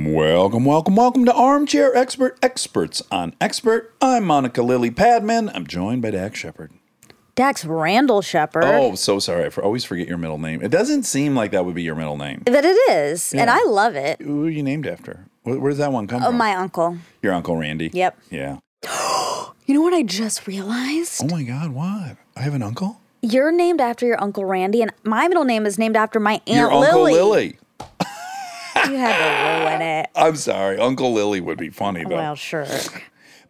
Welcome, welcome, welcome to Armchair Expert Experts on Expert. I'm Monica Lily Padman. I'm joined by Dax Shepard. Dax Randall Shepard. Oh, so sorry. I always forget your middle name. It doesn't seem like that would be your middle name. That it is, and I love it. Who are you named after? Where, where does that one come Oh, from? my uncle. Your Uncle Randy. Yep. Yeah. You know what I just realized? Oh my God, what? I have an uncle? You're named after your uncle Randy, and my middle name is named after my aunt your Uncle Lily. You had to ruin it. I'm sorry. Uncle Lily would be funny though. Well, sure.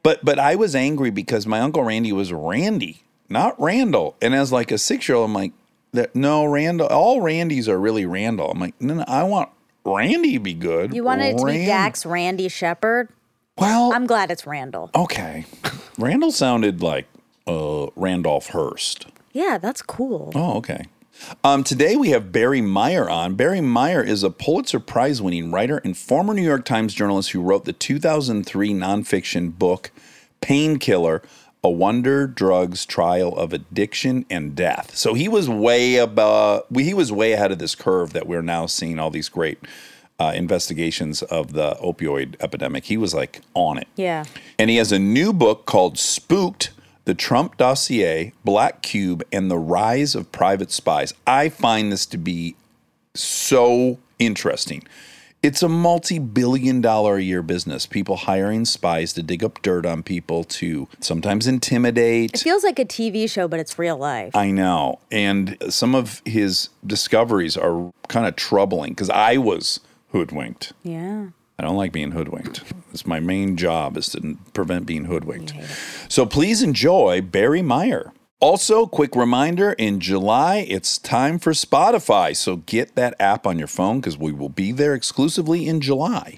But but I was angry because my uncle Randy was Randy, not Randall. And as like a six year old, I'm like, "That- no, Randall. All Randys are really Randall. I'm like, no, no, I want Randy to be good. You wanted it to be Rand- Dax Randy Shepard. Well, I'm glad it's Randall. okay. Randall sounded like uh, Randolph Hearst. Yeah, that's cool. Oh, okay. Um, today we have Barry Meier on. Barry Meier is a Pulitzer Prize winning writer and former New York Times journalist who wrote the 2003 nonfiction book Painkiller A Wonder Drugs Trail of Addiction and Death. So he was way above, he was way ahead of this curve that we're now seeing all these great uh, investigations of the opioid epidemic. He was like on it. Yeah. And he has a new book called Spooked The Trump Dossier, Black Cube, and the Rise of Private Spies. I find this to be so interesting. It's a multi billion dollar a year business. People hiring spies to dig up dirt on people, to sometimes intimidate. It feels like a TV show, but it's real life. I know. And some of his discoveries are kind of troubling because I was hoodwinked. yeah. I don't like being hoodwinked. It's my main job is to prevent being hoodwinked. So please enjoy Barry Meier. Also, quick reminder in July, it's time for Spotify. So get that app on your phone because we will be there exclusively in July.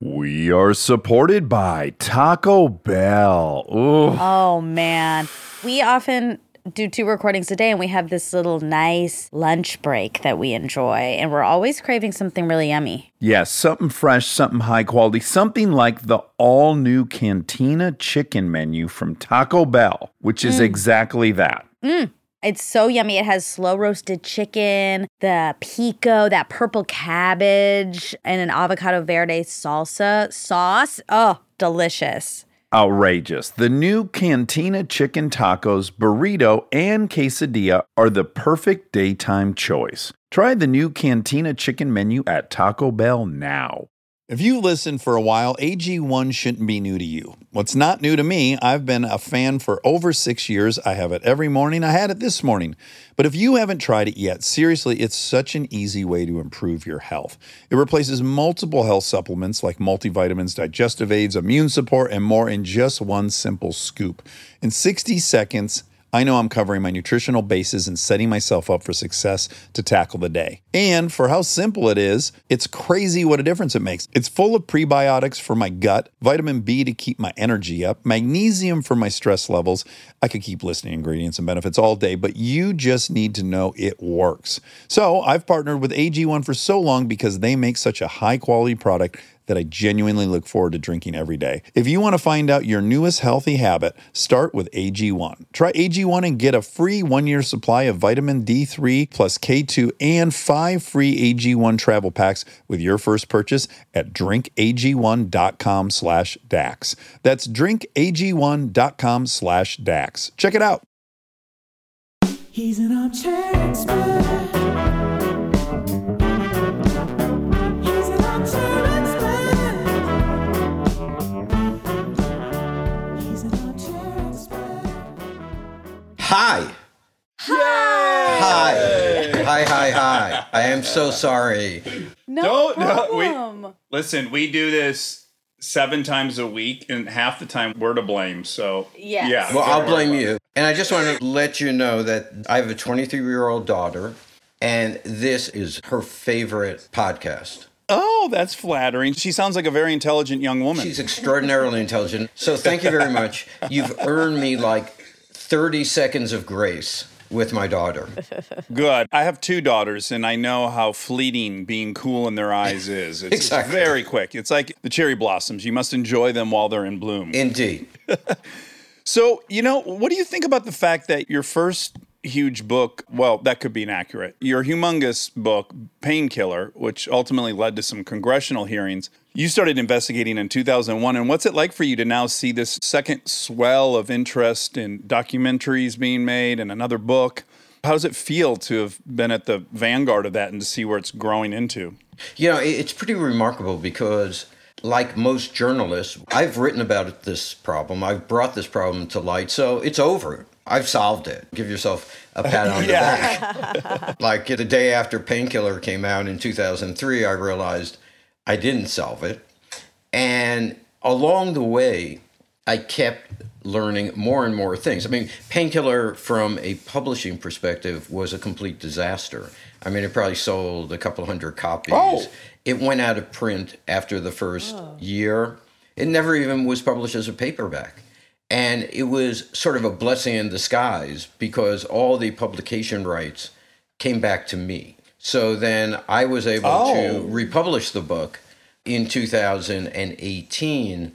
We are supported by Taco Bell. Ooh. Oh man, we often do two recordings a day, and we have this little nice lunch break that we enjoy, and we're always craving something really yummy. Yes, something fresh, something high quality, something like the all new Cantina chicken menu from Taco Bell, which is mm. exactly that. Mm. It's so yummy. It has slow roasted chicken, the pico, that purple cabbage, and an avocado verde salsa sauce. Oh, delicious. Outrageous. The new Cantina chicken tacos, burrito, and quesadilla are the perfect daytime choice. Try the new Cantina chicken menu at Taco Bell now. If you've listened for a while, AG1 shouldn't be new to you. What's not new to me, I've been a fan for over six years. I have it every morning. I had it this morning. But if you haven't tried it yet, seriously, it's such an easy way to improve your health. It replaces multiple health supplements like multivitamins, digestive aids, immune support, and more in just one simple scoop. In 60 seconds, I know I'm covering my nutritional bases and setting myself up for success to tackle the day. And for how simple it is, it's crazy what a difference it makes. It's full of prebiotics for my gut, vitamin B to keep my energy up, magnesium for my stress levels. I could keep listing ingredients and benefits all day, but you just need to know it works. So I've partnered with AG1 for so long because they make such a high quality product that I genuinely look forward to drinking every day. If you want to find out your newest healthy habit, start with AG1. Try AG1 and get a free one year supply of vitamin D3 plus K2 and five free AG1 travel packs with your first purchase at drinkag1.com slash DAX. That's drinkag1.com slash DAX. Check it out. He's an armchair expert. Hi. Hi. Hi, hi, hi. Hi. I am so sorry. No Don't- no, we- problem. Listen, we do this seven times a week, and half the time we're to blame. So, Yes. yeah. Well, I'll blame you. And I just want to let you know that I have a 23 year old daughter, and this is her favorite podcast. Oh, that's flattering. She sounds like a very intelligent young woman. She's extraordinarily intelligent. So thank you very much. You've earned me like 30 seconds of grace with my daughter. Good. I have two daughters, and I know how fleeting being cool in their eyes is. It's, it's very quick. It's like the cherry blossoms. You must enjoy them while they're in bloom. Indeed. so, you know, what do you think about the fact that your first huge book, well, that could be inaccurate. Your humongous book, Painkiller, which ultimately led to some congressional hearings, you started investigating in 2001. And what's it like for you to now see this second swell of interest in documentaries being made and another book? How does it feel to have been at the vanguard of that and to see where it's growing into? You know, it's pretty remarkable because, like most journalists, I've written about this problem. I've brought this problem to light. So it's over. I've solved it. Give yourself a pat on the back. like the day after Painkiller came out in 2003, I realized I didn't solve it. And along the way, I kept learning more and more things. I mean, Painkiller, from a publishing perspective, was a complete disaster. I mean, it probably sold a couple hundred copies. Oh. It went out of print after the first oh. year. It never even was published as a paperback. And it was sort of a blessing in disguise because all the publication rights came back to me. So then I was able Oh. to republish the book in 2018.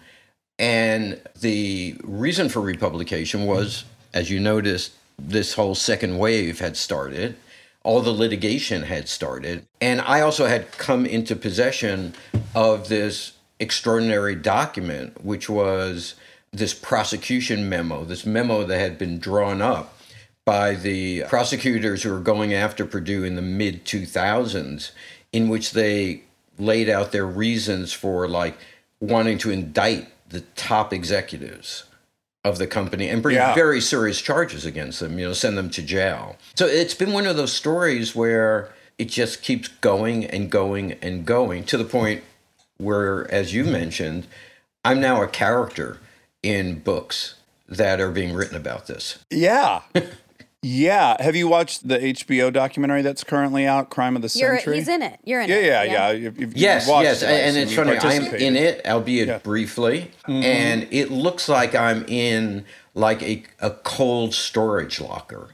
And the reason for republication was, as you noticed, this whole second wave had started. All the litigation had started. And I also had come into possession of this extraordinary document, which was this prosecution memo, this memo that had been drawn up by the prosecutors who were going after Purdue in the mid 2000s, in which they laid out their reasons for like wanting to indict the top executives of the company and bring Yeah. very serious charges against them, you know, send them to jail. So it's been one of those stories where it just keeps going and going and going to the point where, as you mentioned, I'm now a character in books that are being written about this. Yeah. yeah. Have you watched the HBO documentary that's currently out, Crime of the You're, Century? he's in it. You're in yeah, it. yeah, yeah. You've- you've- you've Yes, watched yes, it, and it's funny. I'm in it, albeit Yeah. Mm-hmm. briefly, and it looks like I'm in like a, a cold storage locker,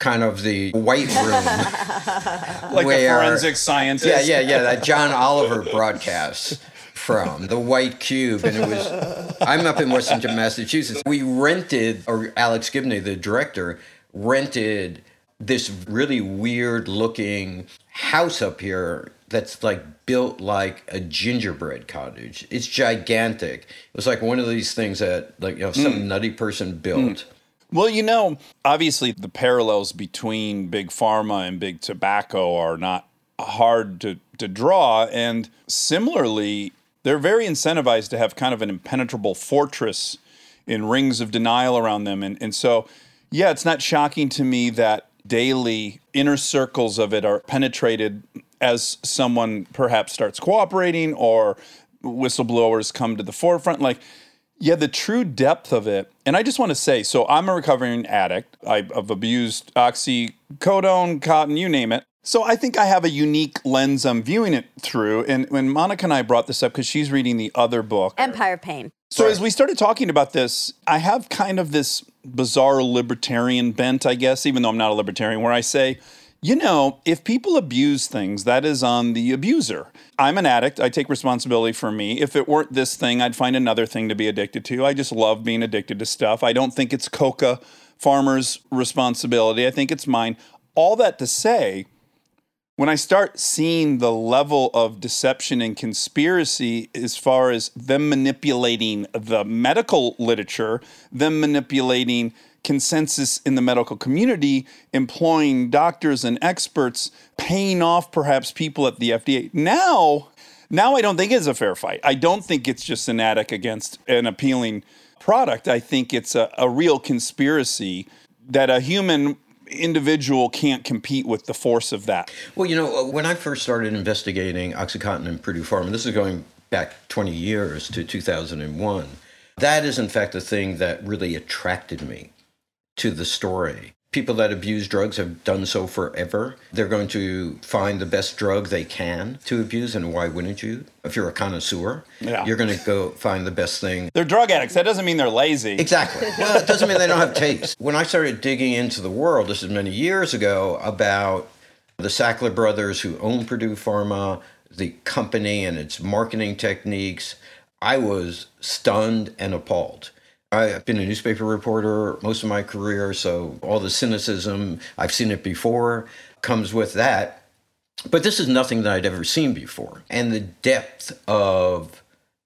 kind of the white room. like where- a forensic scientist. yeah, yeah, yeah. That John Oliver broadcast from the White Cube, and it was. I'm up in Western Massachusetts. We rented, or Alex Gibney, the director, rented this really weird looking house up here that's like built like a gingerbread cottage. It's gigantic. It was like one of these things that like you know some hmm. nutty person hmm. built. Well, you know, obviously the parallels between big pharma and big tobacco are not hard to, to draw. And similarly, they're very incentivized to have kind of an impenetrable fortress in rings of denial around them. And, and so, yeah, it's not shocking to me that daily inner circles of it are penetrated as someone perhaps starts cooperating or whistleblowers come to the forefront. Like, yeah, the true depth of it. And I just want to say so I'm a recovering addict. I- I've abused oxycodone, cotton, you name it. So I think I have a unique lens I'm viewing it through. And when Monica and I brought this up, because she's reading the other book. Empire Pain. So as we started talking about this, I have kind of this bizarre libertarian bent, I guess, even though I'm not a libertarian, where I say, you know, if people abuse things, that is on the abuser. I'm an addict. I take responsibility for me. If it weren't this thing, I'd find another thing to be addicted to. I just love being addicted to stuff. I don't think it's coca farmers' responsibility. I think it's mine. All that to say, when I start seeing the level of deception and conspiracy as far as them manipulating the medical literature, them manipulating consensus in the medical community, employing doctors and experts, paying off perhaps people at the FDA. Now, now I don't think it's a fair fight. I don't think it's just an addict against an appealing product. I think it's a, a real conspiracy that a human individual can't compete with the force of that. Well, you know, uh, when I first started investigating OxyContin and Purdue Pharma, this is going back 20 years to 2001. That is, in fact, the thing that really attracted me to the story. People that abuse drugs have done so forever. They're going to find the best drug they can to abuse, and why wouldn't you? If you're a connoisseur, Yeah. you're going to go find the best thing They're drug addicts. That doesn't mean they're lazy. Exactly. Well, it doesn't mean they don't have taste. When I started digging into the world, this is many years ago, about the Sackler brothers who own Purdue Pharma, the company and its marketing techniques, I was stunned and appalled. I've been a newspaper reporter most of my career, so all the cynicism, I've seen it before, comes with that. But this is nothing that I'd ever seen before. And the depth of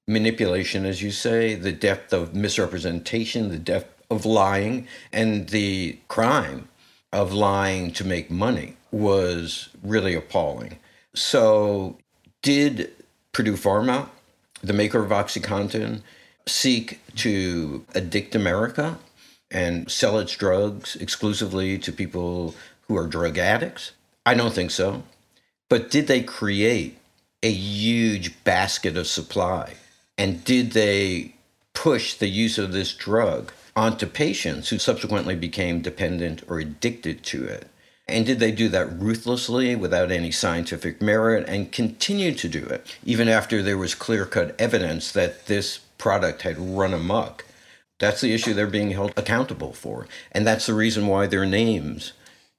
manipulation, as you say, the depth of misrepresentation, the depth of lying, and the crime of lying to make money was really appalling. So, did Purdue Pharma, the maker of OxyContin, seek to addict America and sell its drugs exclusively to people who are drug addicts? I don't think so. But did they create a huge basket of supply? And did they push the use of this drug onto patients who subsequently became dependent or addicted to it? And did they do that ruthlessly without any scientific merit and continue to do it even after there was clear cut evidence that this product had run amok? That's the issue they're being held accountable for. And that's the reason why their names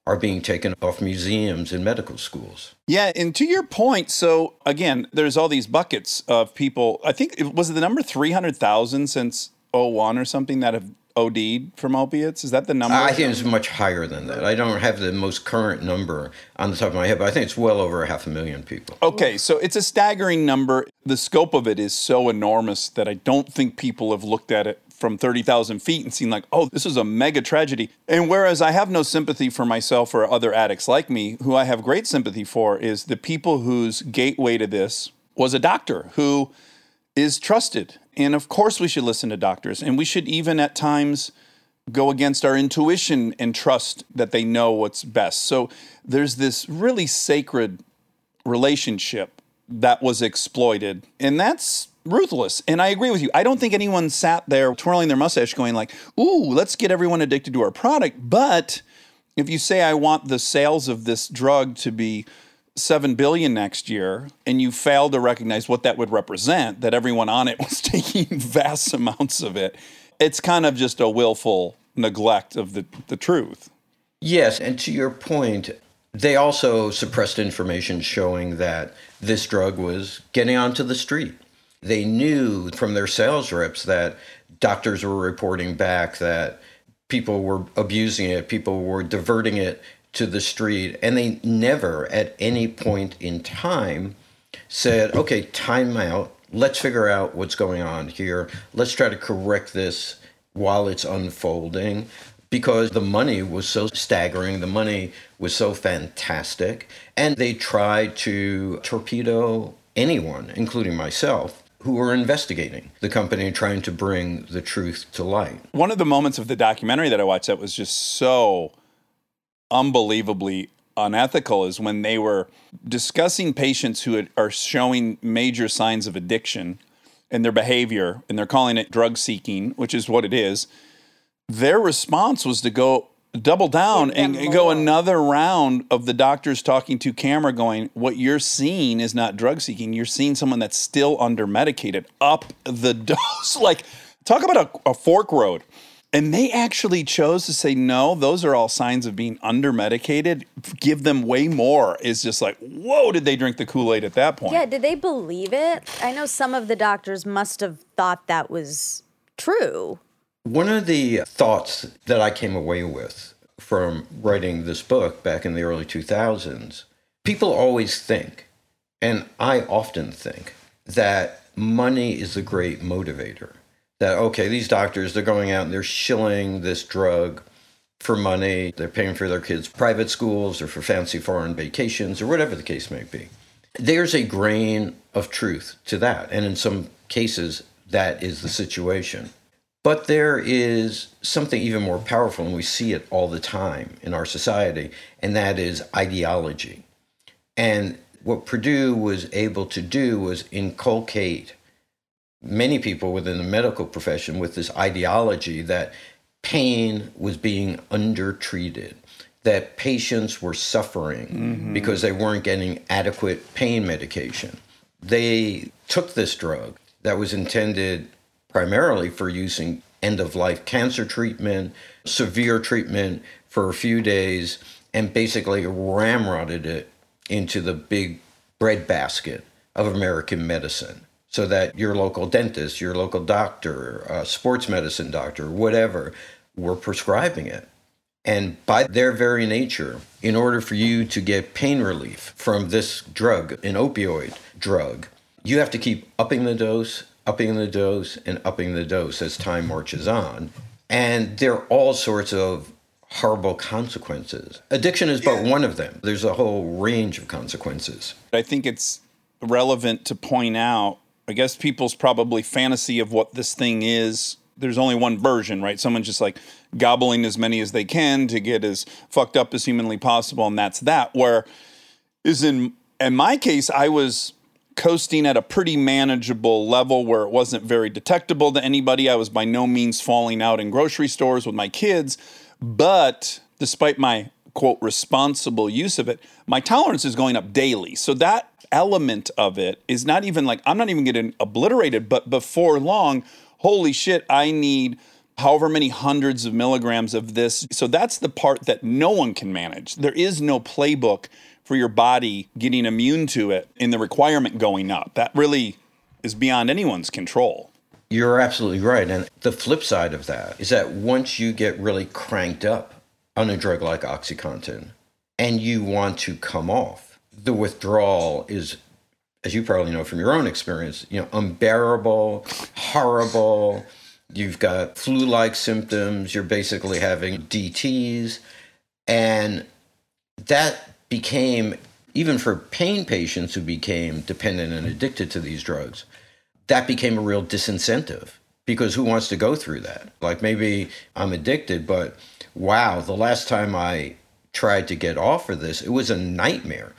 are being taken off museums and medical schools. Yeah, and to your point, so again, there's all these buckets of people. I think it was the number 300,000 since 01 or something that have OD'd from opiates. Is that the number? I think it's much higher than that. I don't have the most current number on the top of my head, but I think it's well over a half a million people. Okay, so it's a staggering number. The scope of it is so enormous that I don't think people have looked at it from 30,000 feet and seen, like, oh, this is a mega tragedy. And whereas I have no sympathy for myself or other addicts like me, who I have great sympathy for is the people whose gateway to this was a doctor who is trusted. And of course, we should listen to doctors, and we should even at times go against our intuition and trust that they know what's best. So there's this really sacred relationship that was exploited, and that's ruthless. And I agree with you. I don't think anyone sat there twirling their mustache going like, "Ooh, let's get everyone addicted to our product." But if you say I want the sales of this drug to be 7 billion next year and you fail to recognize what that would represent that everyone on it was taking vast amounts of it it's kind of just a willful neglect of the, the truth Yes, and to your point, they also suppressed information showing that this drug was getting onto the street. They knew from their sales reps that doctors were reporting back that people were abusing it, people were diverting it to the street, and they never at any point in time said, okay, time out. Let's figure out what's going on here. Let's try to correct this while it's unfolding because the money was so staggering, the money was so fantastic, and they tried to torpedo anyone, including myself, who were investigating the company trying to bring the truth to light. one of the moments of the documentary that i watched that was just so unbelievably unethical is when they were discussing patients who had, are showing major signs of addiction in their behavior and they're calling it drug seeking which is what it is. Their response was to go double down and, and go another round of the doctors talking to camera going what you're seeing is not drug seeking. You're seeing someone that's still under medicated up the dose. Like talk about a, a fork road and they actually chose to say no those are all signs of being under medicated give them way more is just like whoa did they drink the kool-aid at that point Yeah, did they believe it? I know some of the doctors must have thought that was true. One of the thoughts that I came away with from writing this book back in the early 2000s, people always think, and I often think, that money is the great motivator. That, okay, these doctors, they're going out and they're shilling this drug for money. They're paying for their kids' private schools or for fancy foreign vacations or whatever the case may be. There's a grain of truth to that. And in some cases, that is the situation. But there is something even more powerful, and we see it all the time in our society, and that is ideology. And what Purdue was able to do was inculcate many people within the medical profession with this ideology that pain was being undertreated, that patients were suffering mm-hmm. because they weren't getting adequate pain medication. They took this drug that was intended primarily for using end of life cancer treatment, severe treatment for a few days, and basically ramrodded it into the big breadbasket of American medicine. So that your local dentist, your local doctor, uh, sports medicine doctor, whatever, were prescribing it. And by their very nature, in order for you to get pain relief from this drug, an opioid drug, you have to keep upping the dose, upping the dose, and upping the dose as time marches on. And there are all sorts of horrible consequences. Addiction is but one of them, there's a whole range of consequences. I think it's relevant to point out, I guess people's probably fantasy of what this thing is. There's only one version, right? Someone's just like gobbling as many as they can to get as fucked up as humanly possible, and that's that. Where is in in my case, I was coasting at a pretty manageable level where it wasn't very detectable to anybody. I was by no means falling out in grocery stores with my kids, but despite my quote responsible use of it, my tolerance is going up daily. So that element of it is not even like I'm not even getting obliterated, but before long, holy shit, I need however many hundreds of milligrams of this. So that's the part that no one can manage. There is no playbook for your body getting immune to it and the requirement going up. That really is beyond anyone's control. You're absolutely right. And the flip side of that is that once you get really cranked up on a drug like OxyContin and you want to come off, the withdrawal is, as you probably know from your own experience, you know, unbearable, horrible. You've got flu like symptoms. You're basically having DTs. And that became, even for pain patients who became dependent and addicted to these drugs, that became a real disincentive because who wants to go through that? Like maybe I'm addicted, but wow, the last time I tried to get off of this, it was a nightmare.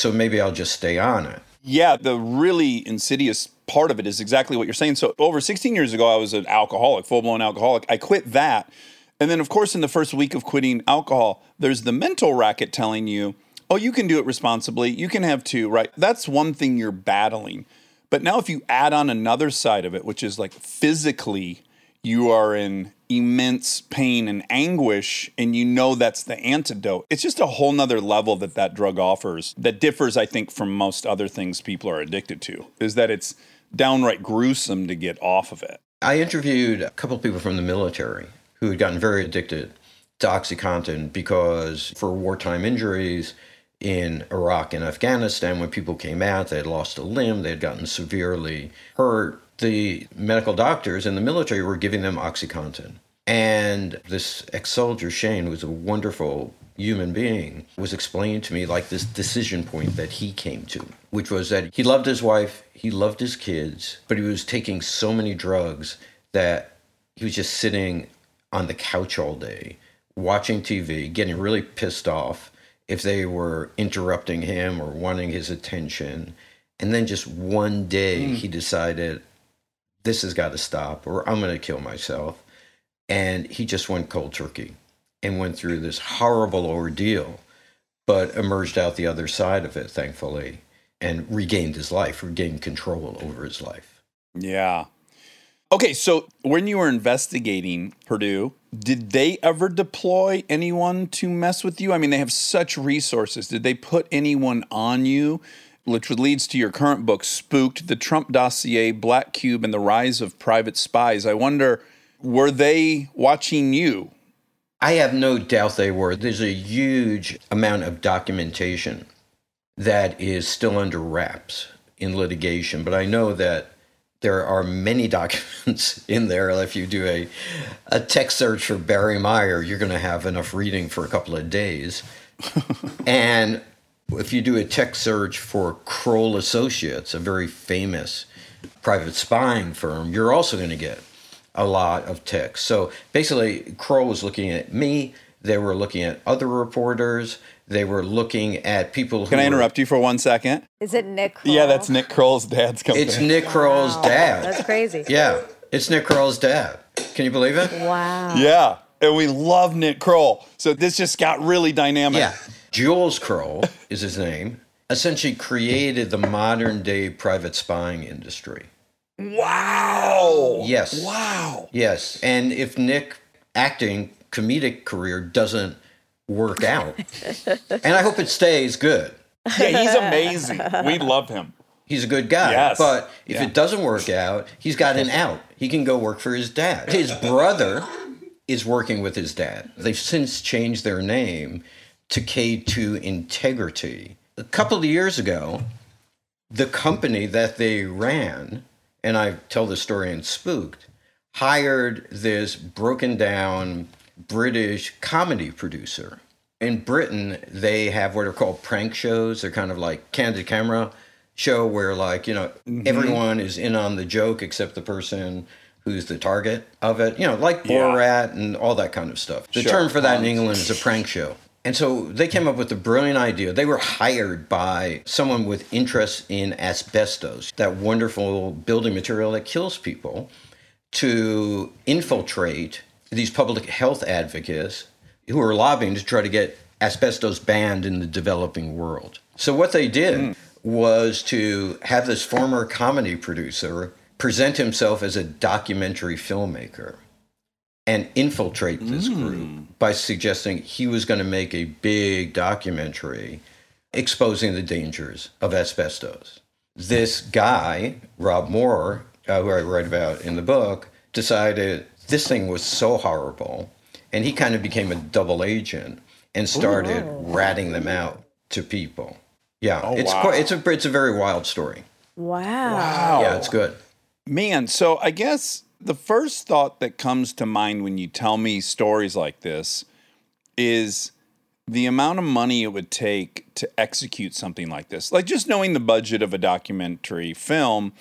So maybe I'll just stay on it. Yeah, the really insidious part of it is exactly what you're saying. So, over 16 years ago, I was an alcoholic, full blown alcoholic. I quit that. And then, of course, in the first week of quitting alcohol, there's the mental racket telling you, oh, you can do it responsibly. You can have two, right? That's one thing you're battling. But now, if you add on another side of it, which is like physically, you are in immense pain and anguish, and you know that's the antidote. It's just a whole nother level that that drug offers that differs, I think, from most other things people are addicted to, is that it's downright gruesome to get off of it. I interviewed a couple of people from the military who had gotten very addicted to OxyContin because for wartime injuries in Iraq and Afghanistan, when people came out, they had lost a limb, they had gotten severely hurt. The medical doctors in the military were giving them OxyContin. And this ex soldier, Shane, was a wonderful human being, was explaining to me like this decision point that he came to, which was that he loved his wife, he loved his kids, but he was taking so many drugs that he was just sitting on the couch all day, watching TV, getting really pissed off if they were interrupting him or wanting his attention. And then just one day mm. he decided, this has got to stop, or I'm going to kill myself. And he just went cold turkey and went through this horrible ordeal, but emerged out the other side of it, thankfully, and regained his life, regained control over his life. Yeah. Okay, so when you were investigating Purdue, did they ever deploy anyone to mess with you? I mean, they have such resources. Did they put anyone on you? Which leads to your current book, Spooked, The Trump Dossier, Black Cube, and the Rise of Private Spies. I wonder, were they watching you? I have no doubt they were. There's a huge amount of documentation that is still under wraps in litigation, but I know that there are many documents in there. If you do a, a text search for Barry Meier, you're going to have enough reading for a couple of days. and if you do a tech search for Kroll Associates, a very famous private spying firm, you're also going to get a lot of text. So basically, Kroll was looking at me. They were looking at other reporters. They were looking at people. Who Can I were- interrupt you for one second? Is it Nick? Kroll? Yeah, that's Nick Kroll's dad's company. It's Nick Kroll's Wow. dad. That's crazy. Yeah, it's Nick Kroll's dad. Can you believe it? Wow. Yeah, and we love Nick Kroll. So this just got really dynamic. Yeah. Jules Kroll is his name. Essentially created the modern day private spying industry. Wow. Yes. Wow. Yes. And if Nick acting comedic career doesn't work out, and I hope it stays good. Yeah, he's amazing. we love him. He's a good guy. Yes. But if Yeah. it doesn't work out, he's got an out. He can go work for his dad. His brother is working with his dad. They've since changed their name to K2 Integrity. A couple of years ago, the company that they ran, and I tell the story in Spooked, hired this broken down British comedy producer. In Britain, they have what are called prank shows. They're kind of like candid camera show where like, you know, everyone is in on the joke except the person who's the target of it. You know, like Yeah. Borat and all that kind of stuff. The Sure. term for that in Um, England is a prank show. And so they came up with a brilliant idea. They were hired by someone with interest in asbestos, that wonderful building material that kills people, to infiltrate these public health advocates who are lobbying to try to get asbestos banned in the developing world. So what they did hmm. was to have this former comedy producer present himself as a documentary filmmaker and infiltrate this group by suggesting he was going to make a big documentary exposing the dangers of asbestos. This guy, Rob Moore, uh, who I write about in the book, decided this thing was so horrible, and he kind of became a double agent and started ratting them out to people. Yeah, it's wow. quite, it's a it's a very wild story. Wow. Yeah, it's good. Man, so I guess the first thought that comes to mind when you tell me stories like this is the amount of money it would take to execute something like this. Like just knowing the budget of a documentary film,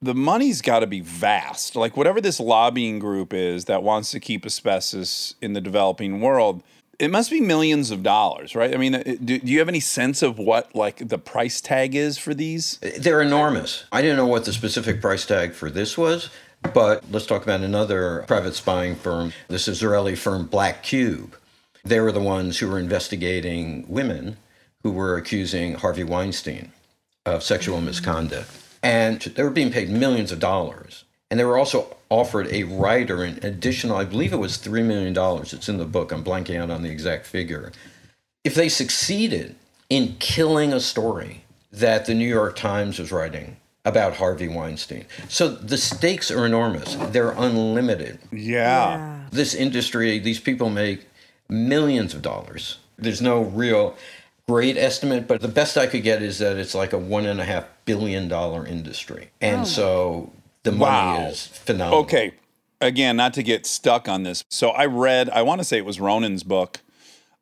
the money's got to be vast. Like whatever this lobbying group is that wants to keep asbestos in the developing world, it must be millions of dollars, right? I mean, uh, do, do you have any sense of what like the price tag is for these? They're enormous. I didn't know what the specific price tag for this was, but let's talk about another private spying firm. This Israeli firm, Black Cube. They were the ones who were investigating women who were accusing Harvey Weinstein of sexual misconduct. And they were being paid millions of dollars. And they were also offered a writer an additional, I believe it was $3 million. It's in the book. I'm blanking out on the exact figure if they succeeded in killing a story that the New York Times was writing about Harvey Weinstein. So the stakes are enormous. They're unlimited. Yeah. This industry, these people make millions of dollars. There's no real great estimate, but the best I could get is that it's like a one and a half billion dollar industry. And oh. so the money Wow. is phenomenal. Okay. Again, not to get stuck on this. So I read, I want to say it was Ronan's book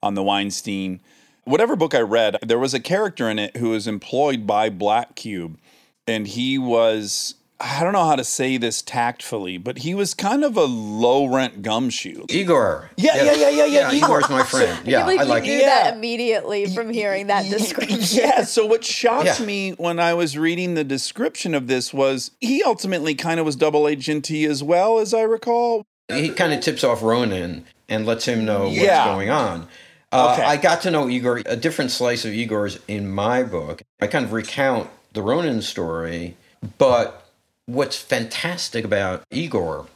on the Weinstein. Whatever book I read, there was a character in it who was employed by Black Cube. And he was, I don't know how to say this tactfully, but he was kind of a low rent gumshoe. Igor. Yeah, yeah, yeah, yeah, yeah, Igor. Igor's my friend. Yeah, like I you like knew. Yeah. that immediately from hearing that description. Yeah. So what shocked Yeah. me when I was reading the description of this was he ultimately kind of was double agenty as well, as I recall. he kind of tips off Ronan and lets him know what's Yeah. going on. Uh, Okay. I got to know Igor, a different slice of Igor's in my book. I kind of recount the Ronan story, but what's fantastic about Igor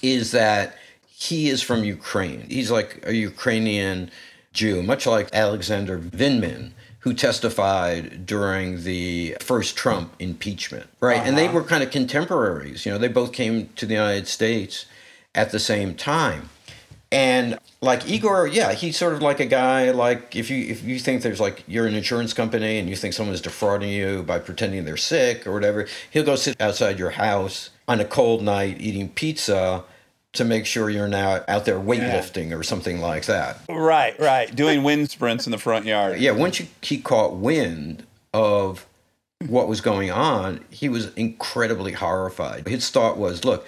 is that he is from Ukraine. He's like a Ukrainian Jew, much like Alexander Vindman, who testified during the first Trump impeachment, right? And they uh-huh. were kind of contemporaries. You know, they both came to the United States at the same time. And like Igor, yeah, he's sort of like a guy like if you if you think there's like you're an insurance company and you think someone is defrauding you by pretending they're sick or whatever, he'll go sit outside your house on a cold night eating pizza to make sure you're not out there weightlifting or something like that. Right, right. Doing wind sprints in the front yard. Yeah, once you, he caught wind of what was going on, he was incredibly horrified. His thought was, look,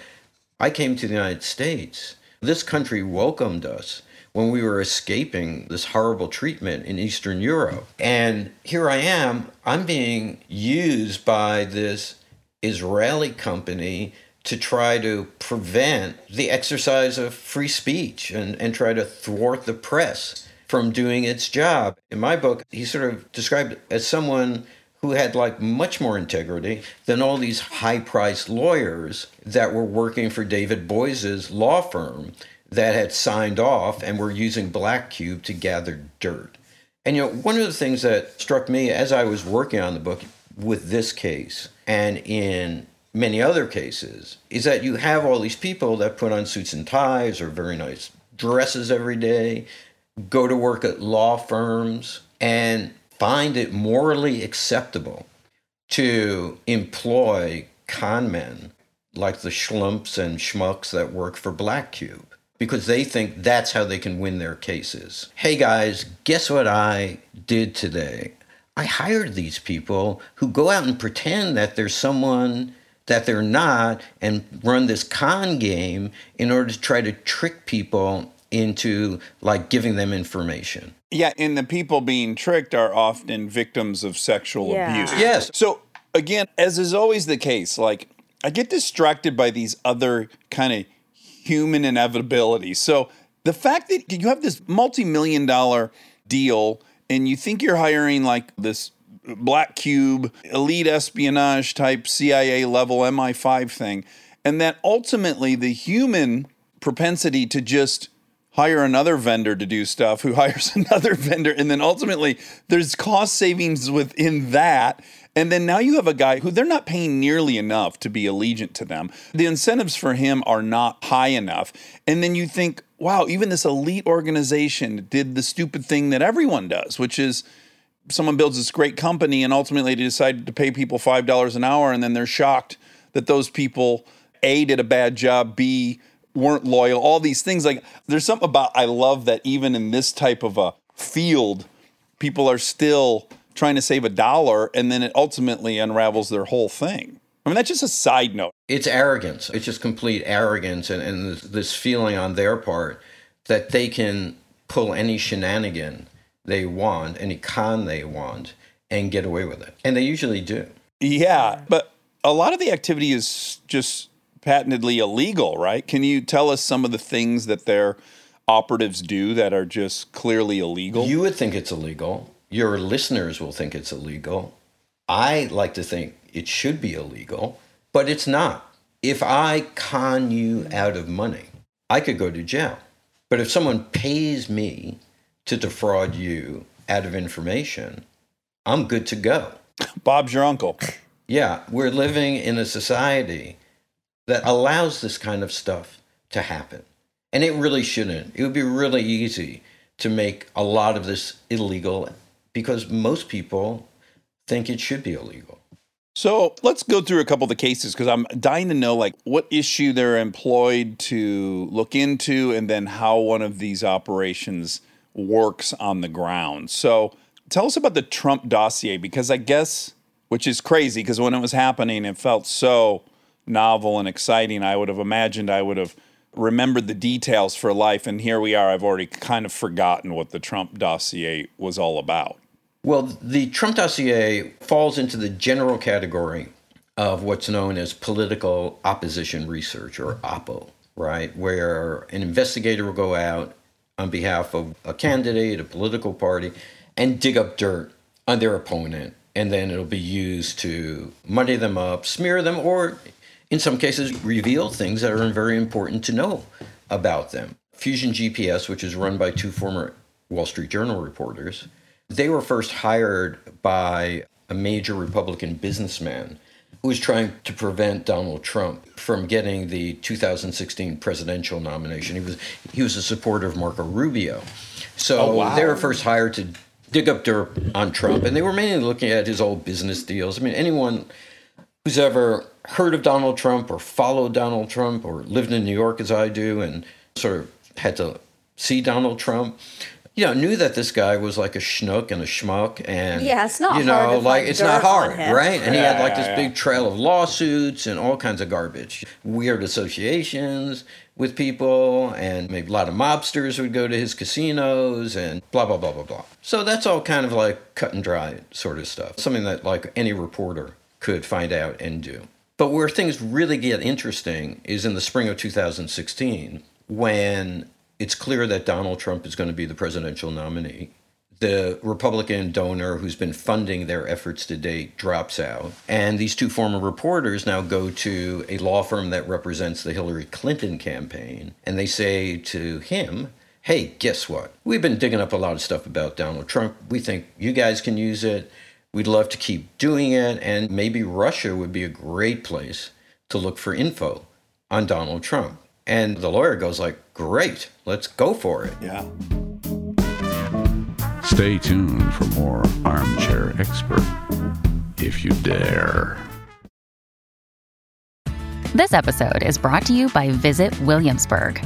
I came to the United States. This country welcomed us when we were escaping this horrible treatment in Eastern Europe. And here I am, I'm being used by this Israeli company to try to prevent the exercise of free speech and, and try to thwart the press from doing its job. In my book, he sort of described as someone who had like much more integrity than all these high priced lawyers that were working for David Boies's law firm that had signed off and were using Black Cube to gather dirt. And you know, one of the things that struck me as I was working on the book, with this case and in many other cases is that you have all these people that put on suits and ties or very nice dresses every day, go to work at law firms, and find it morally acceptable to employ con men like the schlumps and schmucks that work for Black Cube because they think that's how they can win their cases. Hey guys, guess what I did today? I hired these people who go out and pretend that there's someone that they're not and run this con game in order to try to trick people into like giving them information. Yeah, and the people being tricked are often victims of sexual Yeah. abuse. Yes. So again, as is always the case, like I get distracted by these other kind of human inevitabilities. So the fact that you have this multi-million dollar deal and you think you're hiring like this black cube elite espionage type CIA level MI5 thing and that ultimately the human propensity to just hire another vendor to do stuff who hires another vendor. And then ultimately there's cost savings within that. And then now you have a guy who they're not paying nearly enough to be allegiant to them. The incentives for him are not high enough. And then you think wow even this elite organization did the stupid thing that everyone does which is someone builds this great company and ultimately they decide to pay people five dollars an hour. And then they're shocked that those people a did a bad job b weren't loyal all these things like there's something about i love that even in this type of a field people are still trying to save a dollar and then it ultimately unravels their whole thing i mean that's just a side note It's arrogance. It's just complete arrogance and, and this, this feeling on their part that they can pull any shenanigan they want, any con they want, and get away with it. And they usually do. Yeah, but a lot of the activity is just patently illegal, right? Can you tell us some of the things that their operatives do that are just clearly illegal? You would think it's illegal. Your listeners will think it's illegal. I like to think it should be illegal, but it's not. If I con you out of money, I could go to jail. But if someone pays me to defraud you out of information, I'm good to go. Bob's your uncle. Yeah, we're living in a society that allows this kind of stuff to happen. And it really shouldn't. It would be really easy to make a lot of this illegal because most people think it should be illegal. So let's go through a couple of the cases because I'm dying to know like what issue they're employed to look into and then how one of these operations works on the ground. So tell us about the Trump dossier because I guess, which is crazy because when it was happening, it felt so novel and exciting. I would have imagined I would have remembered the details for life. And here we are. I've already kind of forgotten what the Trump dossier was all about. Well, the Trump dossier falls into the general category of what's known as political opposition research or OPPO, right? Where an investigator will go out on behalf of a candidate, a political party, and dig up dirt on their opponent. And then it'll be used to muddy them up, smear them, or in some cases, reveal things that are very important to know about them. Fusion GPS, which is run by two former Wall Street Journal reporters, they were first hired by a major Republican businessman who was trying to prevent Donald Trump from getting the 2016 presidential nomination. He was he was a supporter of Marco Rubio. So oh, they were first hired to dig up dirt on Trump, and they were mainly looking at his old business deals. I mean, anyone who's ever heard of Donald Trump or followed Donald Trump or lived in New York as I do and sort of had to see Donald Trump, you know, knew that this guy was like a schnook and a schmuck and Yeah, it's not you know, hard like it's not hard, right? And he had like Yeah, this yeah, big trail of lawsuits and all kinds of garbage, weird associations with people, and maybe a lot of mobsters would go to his casinos and blah blah blah blah blah. So that's all kind of like cut and dry sort of stuff. Something that like any reporter could find out and do. But where things really get interesting is in the spring of 2016 when it's clear that Donald Trump is going to be the presidential nominee. The Republican donor who's been funding their efforts to date drops out. And these two former reporters now go to a law firm that represents the Hillary Clinton campaign. And they say to him, Hey, guess what? We've been digging up a lot of stuff about Donald Trump. We think you guys can use it. We'd love to keep doing it, and maybe Russia would be a great place to look for info on Donald Trump. And the lawyer goes like, "Great, let's go for it." Yeah. Stay tuned for more Armchair Expert, if you dare. This episode is brought to you by Visit Williamsburg.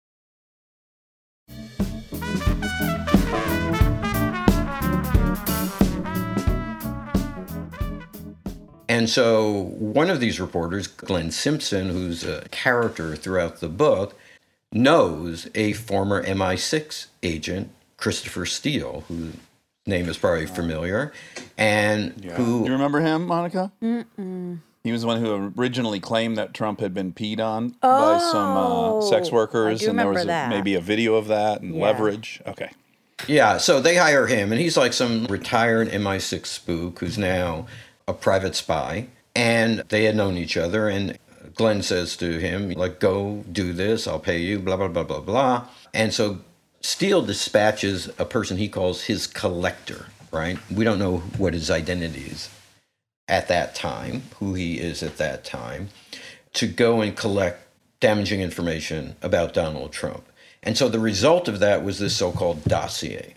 And so one of these reporters, Glenn Simpson, who's a character throughout the book, knows a former MI6 agent, Christopher Steele, whose name is probably familiar, and who You remember him, Monica? Mm-mm. He was the one who originally claimed that Trump had been peed on by some uh, sex Oh, workers, I do and there was remember a, maybe a video of that and Yeah. leverage. Okay. Yeah, so they hire him, and he's like some retired MI6 spook who's now a private spy. And they had known each other, and Glenn says to him, like, go do this, I'll pay you, blah, blah, blah, blah, blah. And so Steele dispatches a person he calls his collector, right? We don't know what his identity is at that time, who he is at that time, to go and collect damaging information about Donald Trump. And so the result of that was this so called dossier,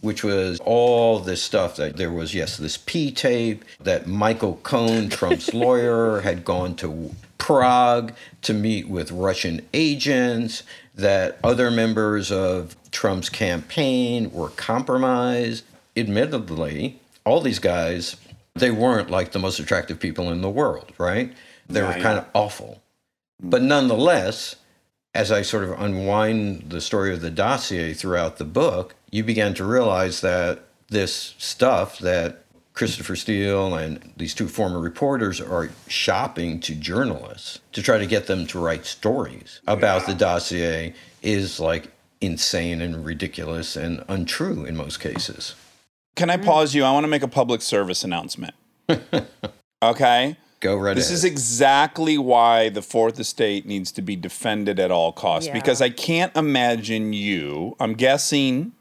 which was all this stuff that there was, yes, this P tape, that Michael Cohen, Trump's lawyer, had gone to Prague to meet with Russian agents, that other members of Trump's campaign were compromised. Admittedly, all these guys, they weren't like the most attractive people in the world, right? They were Yeah, kind of awful. But nonetheless, as I sort of unwind the story of the dossier throughout the book, you began to realize that this stuff that Christopher Steele and these two former reporters are shopping to journalists to try to get them to write stories about the dossier is like insane and ridiculous and untrue in most cases. Can I pause you? I want to make a public service announcement. okay. Go right This ahead. is exactly why the Fourth Estate needs to be defended at all costs. Yeah. Because I can't imagine you. I'm guessing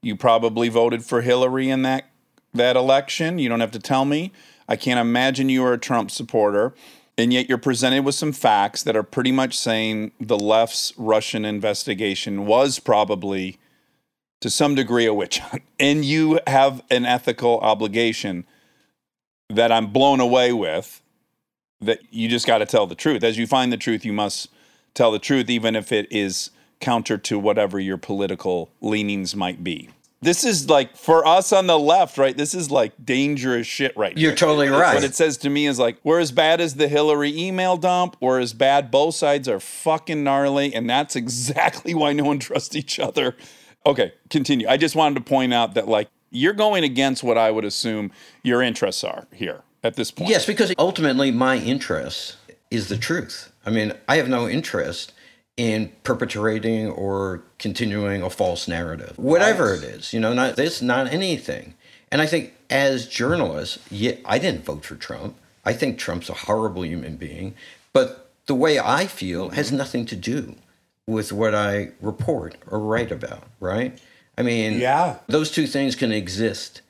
you probably voted for Hillary in that that election. You don't have to tell me. I can't imagine you are a Trump supporter. And yet you're presented with some facts that are pretty much saying the left's Russian investigation was probably to some degree a witch hunt. And you have an ethical obligation that I'm blown away with that you just got to tell the truth. As you find the truth, you must tell the truth, even if it is counter to whatever your political leanings might be. This is like for us on the left, right? This is like dangerous shit right You're here. totally That's right. What it says to me is like, we're as bad as the Hillary email dump, we're as bad. Both sides are fucking gnarly, and that's exactly why no one trusts each other. Okay, continue. I just wanted to point out that like you're going against what I would assume your interests are here at this point. Yes, because ultimately my interest is the truth. I mean, I have no interest in perpetrating or continuing a false narrative, whatever it is. You know, not this, not anything. And I think as journalists, yeah, I didn't vote for Trump. I think Trump's a horrible human being, but the way I feel has nothing to do with what I report or write about, right? I mean, Yeah. those two things can exist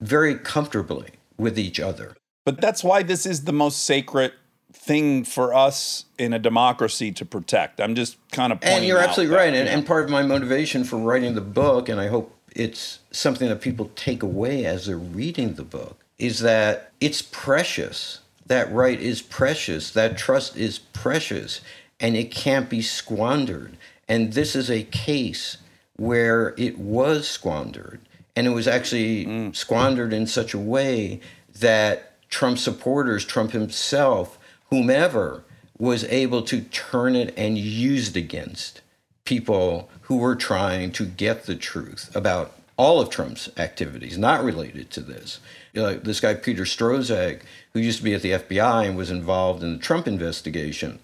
very comfortably with each other. But that's why this is the most sacred thing for us in a democracy to protect. I'm just kind of pointing And you're absolutely that, right. And, and part of my motivation for writing the book, and I hope it's something that people take away as they're reading the book, is that it's precious. That right is precious. That trust is precious. And it can't be squandered. And this is a case where it was squandered. And it was actually mm. squandered in such a way that Trump supporters, Trump himself, whomever, was able to turn it and use it against people who were trying to get the truth about all of Trump's activities, not related to this. You know, this guy, Peter Strzok, who used to be at the FBI and was involved in the Trump investigation,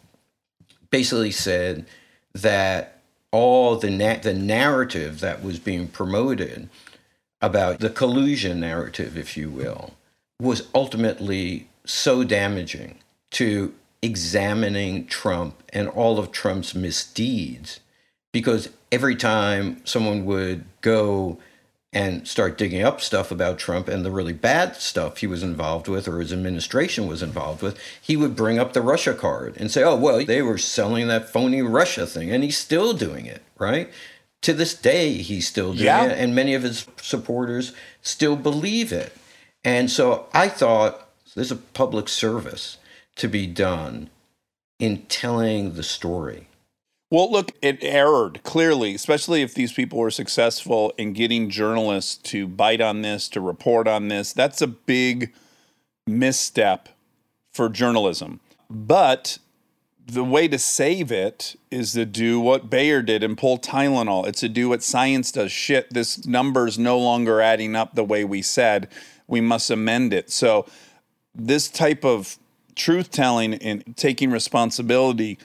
basically said that all the na- the narrative that was being promoted about the collusion narrative, if you will, was ultimately so damaging to examining Trump and all of Trump's misdeeds because every time someone would go and start digging up stuff about Trump and the really bad stuff he was involved with or his administration was involved with, he would bring up the Russia card and say, oh, well, they were selling that phony Russia thing, and he's still doing it, right? To this day, he's still doing Yeah. it, and many of his supporters still believe it. And so I thought there's a public service to be done in telling the story. Well, look, it erred clearly, especially if these people were successful in getting journalists to bite on this, to report on this. That's a big misstep for journalism. But the way to save it is to do what Bayer did and pull Tylenol. It's to do what science does. Shit, this number's no longer adding up the way we said. We must amend it. So, this type of truth telling and taking responsibility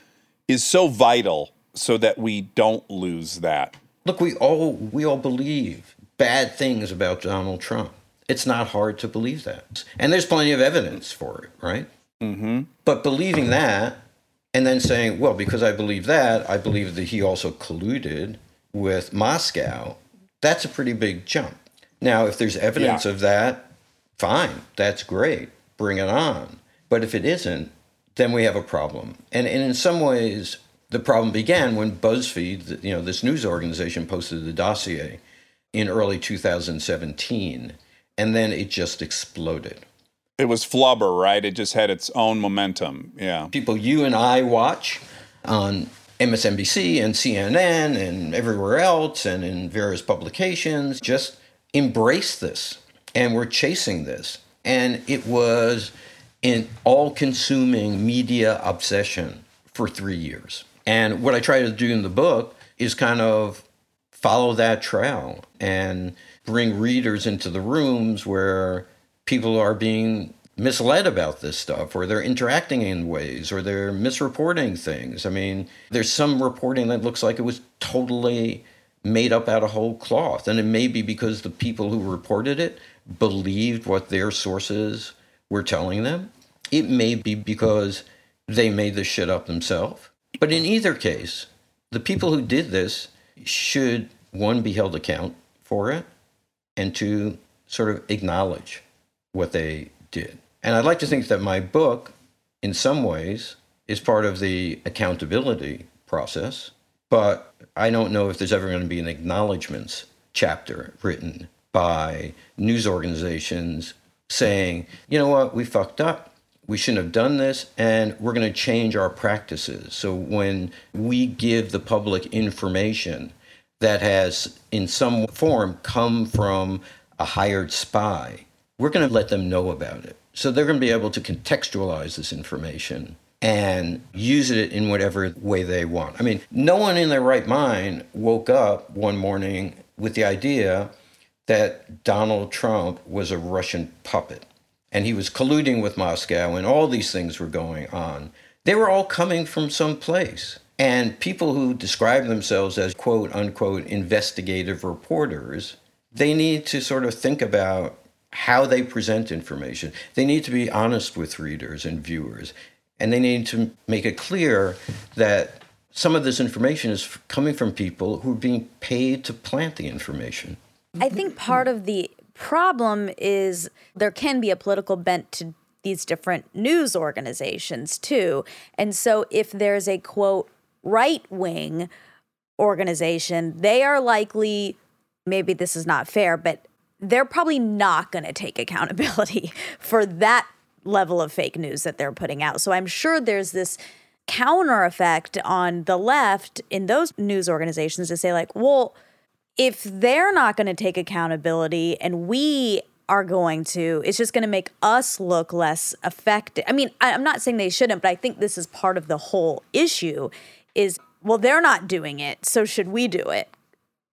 is so vital so that we don't lose that. Look, we all we all believe bad things about Donald Trump. It's not hard to believe that, and there's plenty of evidence for it, right? Mm-hmm. But believing that, and then saying, "Well, because I believe that, I believe that he also colluded with Moscow." That's a pretty big jump. Now, if there's evidence Yeah. of that, fine, that's great, bring it on. But if it isn't, then we have a problem. And, and in some ways, the problem began when BuzzFeed, you know, this news organization, posted the dossier in early 2017, and then it just exploded. It was flubber, right? It just had its own momentum. Yeah. People you and I watch on MSNBC and CNN and everywhere else and in various publications just embrace this and we're chasing this. And it was an all consuming media obsession for three years. And what I try to do in the book is kind of follow that trail and bring readers into the rooms where people are being misled about this stuff or they're interacting in ways or they're misreporting things. I mean, there's some reporting that looks like it was totally made up out of whole cloth. And it may be because the people who reported it believed what their sources were telling them. It may be because they made this shit up themselves. But in either case, the people who did this should, one, be held account for it, and two, sort of acknowledge what they did. And I'd like to think that my book, in some ways, is part of the accountability process, but I don't know if there's ever going to be an acknowledgments chapter written by news organizations saying, you know what, we fucked up. We shouldn't have done this, and we're going to change our practices. So when we give the public information that has, in some form, come from a hired spy, we're going to let them know about it. So they're going to be able to contextualize this information and use it in whatever way they want. I mean, no one in their right mind woke up one morning with the idea that Donald Trump was a Russian puppet and he was colluding with Moscow and all these things were going on. They were all coming from some place. And people who describe themselves as quote unquote investigative reporters, they need to sort of think about how they present information. They need to be honest with readers and viewers. And they need to make it clear that some of this information is coming from people who are being paid to plant the information. I think part of the problem is there can be a political bent to these different news organizations too. And so if there's a quote right wing organization, they are likely, maybe this is not fair, but they're probably not going to take accountability for that level of fake news that they're putting out. So I'm sure there's this counter effect on the left in those news organizations to say, like, well, if they're not going to take accountability and we are going to, it's just going to make us look less effective. I mean, I- I'm not saying they shouldn't, but I think this is part of the whole issue is, well, they're not doing it, so should we do it?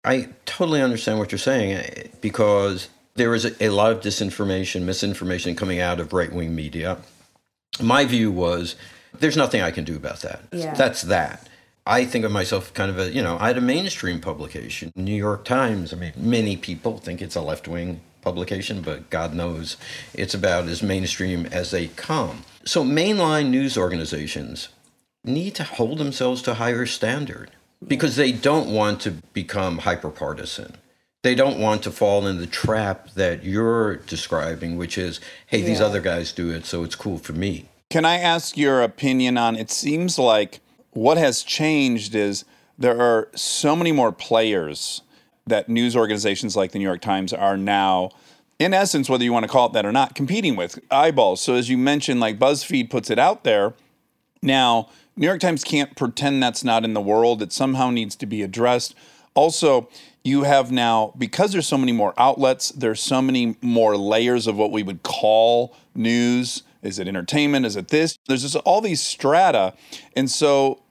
I totally understand what you're saying eh, because there is a, a lot of disinformation, misinformation coming out of right wing media. My view was there's nothing I can do about that. Yeah. That's that. I think of myself kind of a, you know, I had a mainstream publication, New York Times. I mean, many people think it's a left wing publication, but God knows it's about as mainstream as they come. So, mainline news organizations need to hold themselves to a higher standard because they don't want to become hyper partisan. They don't want to fall in the trap that you're describing, which is, hey, these other guys do it, so it's cool for me. Can I ask your opinion on it seems like what has changed is there are so many more players that news organizations like the New York Times are now in essence whether you want to call it that or not competing with eyeballs. So as you mentioned like BuzzFeed puts it out there, now New York Times can't pretend that's not in the world. It somehow needs to be addressed. Also, you have now because there's so many more outlets, there's so many more layers of what we would call news. Is it entertainment? Is it this? There's just all these strata. And so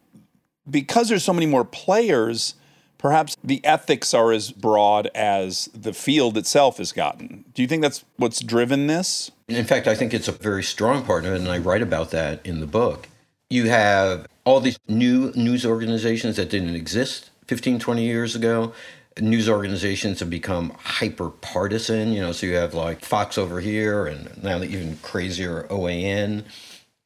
because there's so many more players, perhaps the ethics are as broad as the field itself has gotten. Do you think that's what's driven this? In fact, I think it's a very strong part of it, and I write about that in the book. You have all these new news organizations that didn't exist 15, 20 years ago. News organizations have become hyper partisan, you know, so you have like Fox over here, and now the even crazier OAN.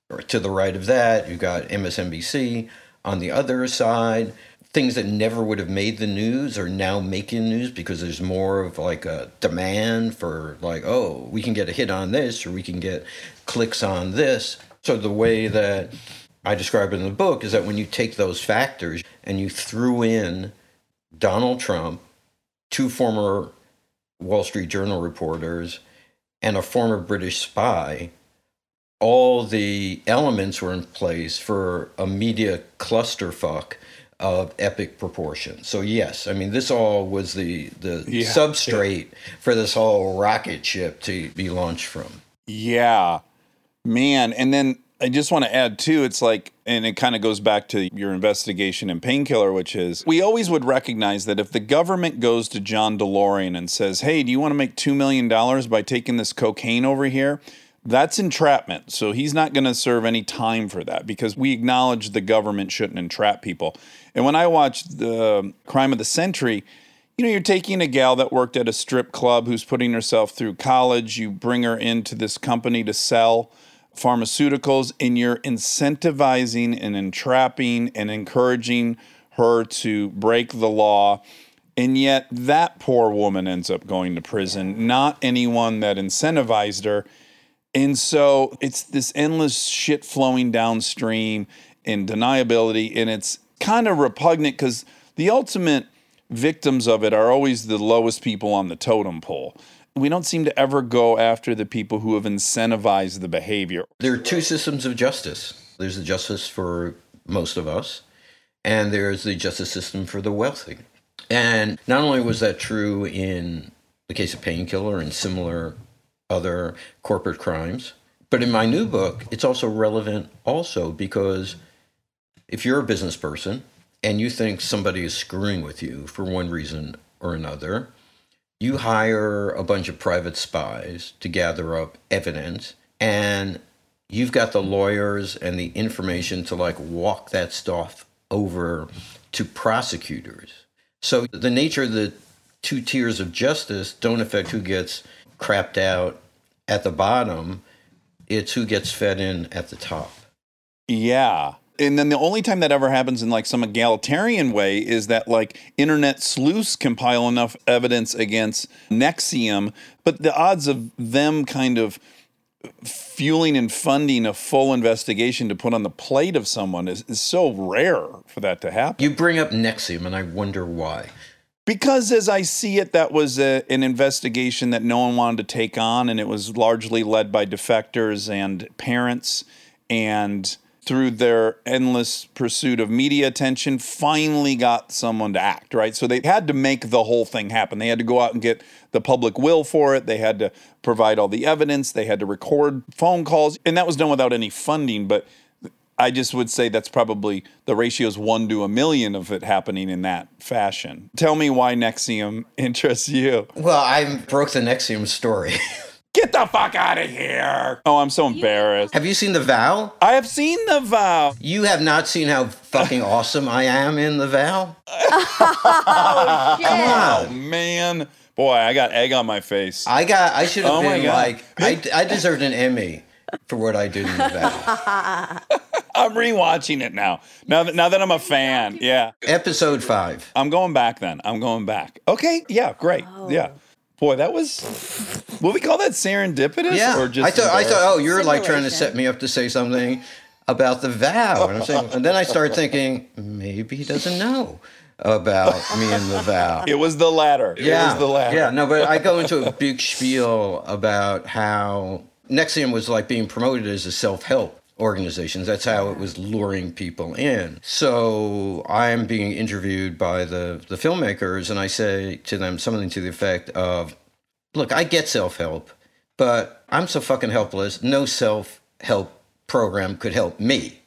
Or to the right of that, you've got MSNBC. On the other side, things that never would have made the news are now making news because there's more of like a demand for like oh we can get a hit on this or we can get clicks on this. So the way that i describe it in the book is that when you take those factors and you threw in donald trump two former wall street journal reporters and a former british spy all the elements were in place for a media clusterfuck of epic proportions. So yes, I mean this all was the the Yeah. substrate for this whole rocket ship to be launched from. Yeah, man. And then I just want to add too, it's like, and it kind of goes back to your investigation in Painkiller, which is we always would recognize that if the government goes to John DeLorean and says, hey, do you want to make $2 million by taking this cocaine over here? That's entrapment. So he's not going to serve any time for that because we acknowledge the government shouldn't entrap people. And when I watched the um, Crime of the Century, you know, you're taking a gal that worked at a strip club who's putting herself through college, you bring her into this company to sell pharmaceuticals, and you're incentivizing and entrapping and encouraging her to break the law. And yet, that poor woman ends up going to prison, not anyone that incentivized her. And so it's this endless shit flowing downstream and deniability. And it's kind of repugnant because the ultimate victims of it are always the lowest people on the totem pole. We don't seem to ever go after the people who have incentivized the behavior. There are two systems of justice. There's the justice for most of us, and there's the justice system for the wealthy. And not only was that true in the case of Painkiller and similar other corporate crimes, but in my new book, it's also relevant also because if you're a business person and you think somebody is screwing with you for one reason or another, you hire a bunch of private spies to gather up evidence and you've got the lawyers and the information to like walk that stuff over to prosecutors. So the nature of the two tiers of justice don't affect who gets crapped out at the bottom, it's who gets fed in at the top. Yeah. And then the only time that ever happens in like some egalitarian way is that like internet sleuths compile enough evidence against NXIVM, but the odds of them kind of fueling and funding a full investigation to put on the plate of someone is, is so rare for that to happen. You bring up NXIVM, and I wonder why. Because as I see it, that was a, an investigation that no one wanted to take on, and it was largely led by defectors and parents. And through their endless pursuit of media attention, finally got someone to act, right? So they had to make the whole thing happen. They had to go out and get the public will for it. They had to provide all the evidence. They had to record phone calls. And that was done without any funding. But I just would say that's probably the ratio is one to a million of it happening in that fashion. Tell me why NXIVM interests you. Well, I broke the NXIVM story. Get the fuck out of here. Oh, I'm so embarrassed. Have you seen The Vow? I have seen the vow. You have not seen how fucking awesome I am in The Vow? Oh man. Boy, I got egg on my face. I got. I should have Oh been like. I, I deserved an Emmy for what I did in The Vow. I'm rewatching it now. Now that now that I'm a fan. Yeah. Episode five. I'm going back then. I'm going back. Okay. Yeah, great. Oh. Yeah. Boy, that was what we call that serendipitous Yeah. or just I thought. I thought. Oh, you're like trying to set me up to say something about The Vow, and I'm saying. And then I started thinking maybe he doesn't know about me and The Vow. it was the latter. Yeah, It was the latter. Yeah, no, but I go into a big spiel about how NXIVM was like being promoted as a self-help organization. That's how it was luring people in. So I'm being interviewed by the the filmmakers, and I say to them something to the effect of, "Look, I get self-help, but I'm so fucking helpless. No self-help program could help me."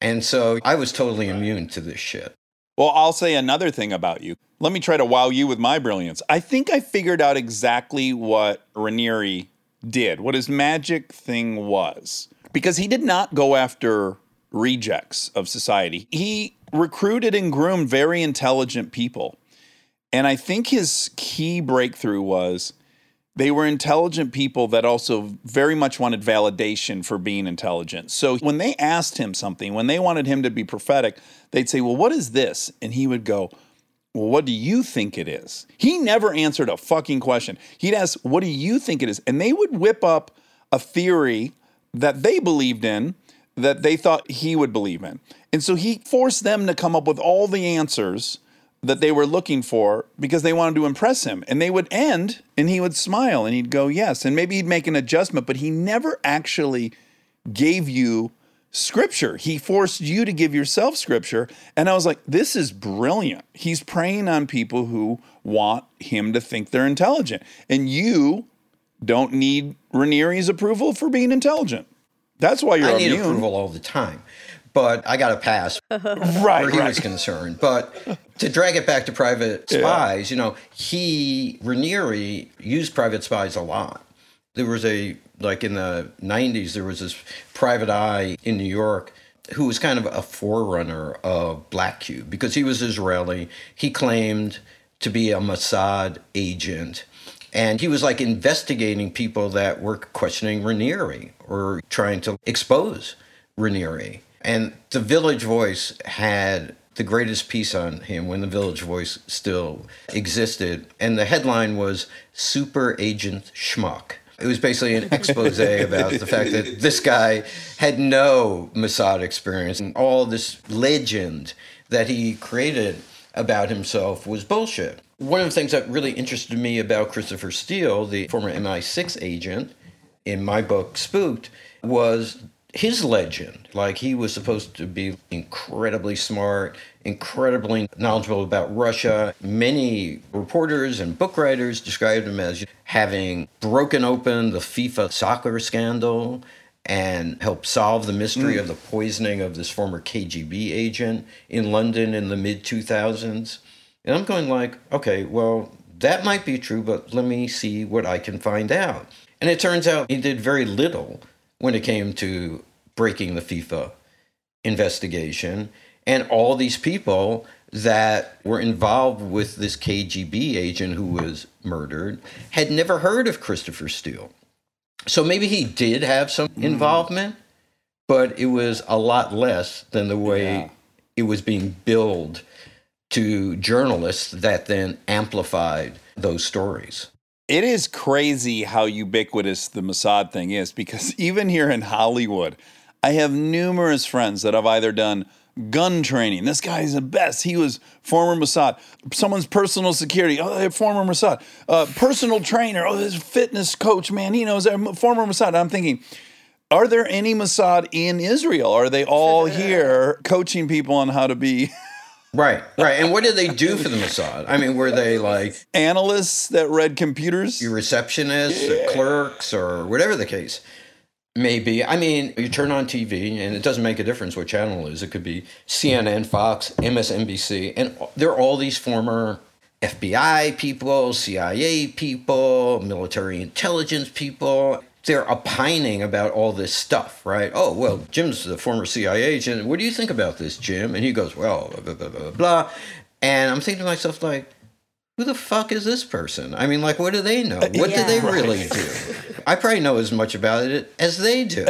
And so I was totally immune to this shit. Well, I'll say another thing about you. Let me try to wow you with my brilliance. I think I figured out exactly what Raniere did, what his magic thing was. Because he did not go after rejects of society. He recruited and groomed very intelligent people. And I think his key breakthrough was they were intelligent people that also very much wanted validation for being intelligent. So when they asked him something, when they wanted him to be prophetic, they'd say, Well, what is this? And he would go, Well, what do you think it is? He never answered a fucking question. He'd ask, What do you think it is? And they would whip up a theory that they believed in that they thought he would believe in. And so he forced them to come up with all the answers that they were looking for because they wanted to impress him. And they would end and he would smile and he'd go, Yes. And maybe he'd make an adjustment, but he never actually gave you scripture. He forced you to give yourself scripture. And I was like, This is brilliant. He's preying on people who want him to think they're intelligent. And you don't need Raniere's approval for being intelligent. That's why you're I need immune. approval all the time. But I got a pass Right, where he right. was concerned. But to drag it back to private spies, you know, he Raniere used private spies a lot. There was a like in the '90s, there was this private eye in New York who was kind of a forerunner of Black Cube because he was Israeli. He claimed to be a Mossad agent. And he was like investigating people that were questioning Raniere or trying to expose Raniere. And the Village Voice had the greatest piece on him when the Village Voice still existed. And the headline was Super Agent Schmuck. It was basically an expose about the fact that this guy had no Mossad experience and all this legend that he created about himself was bullshit. One of the things that really interested me about Christopher Steele, the former MI6 agent in my book, Spooked, was his legend. Like he was supposed to be incredibly smart, incredibly knowledgeable about Russia. Many reporters and book writers described him as having broken open the FIFA soccer scandal and helped solve the mystery hmm. of the poisoning of this former KGB agent in London in the mid 2000s. And I'm going like, okay, well, that might be true, but let me see what I can find out. And it turns out he did very little when it came to breaking the FIFA investigation. And all these people that were involved with this KGB agent who was murdered had never heard of Christopher Steele. So maybe he did have some mm-hmm. involvement, but it was a lot less than the way Yeah. it was being billed to journalists that then amplified those stories. It is crazy how ubiquitous the Mossad thing is because even here in Hollywood, I have numerous friends that have either done gun training. This guy is the best. He was former Mossad. Someone's personal security. Oh, they're former Mossad. Uh, personal trainer. Oh, this fitness coach, man. He knows they're former Mossad. I'm thinking, are there any Mossad in Israel? Are they all here coaching people on how to be Right, right. And what did they do for the Mossad? I mean, were they like analysts that read computers? your receptionists or clerks or whatever the case may be? I mean, you turn on TV and it doesn't make a difference what channel it is. It could be CNN, Fox, MSNBC, and there are all these former FBI people, CIA people, military intelligence people. They're opining about all this stuff, right? Oh, well, Jim's the former CIA agent. What do you think about this, Jim? And he goes, well, blah, blah, blah, blah, blah. And I'm thinking to myself, like, who the fuck is this person? I mean, like, what do they know? What do they really do? I probably know as much about it as they do.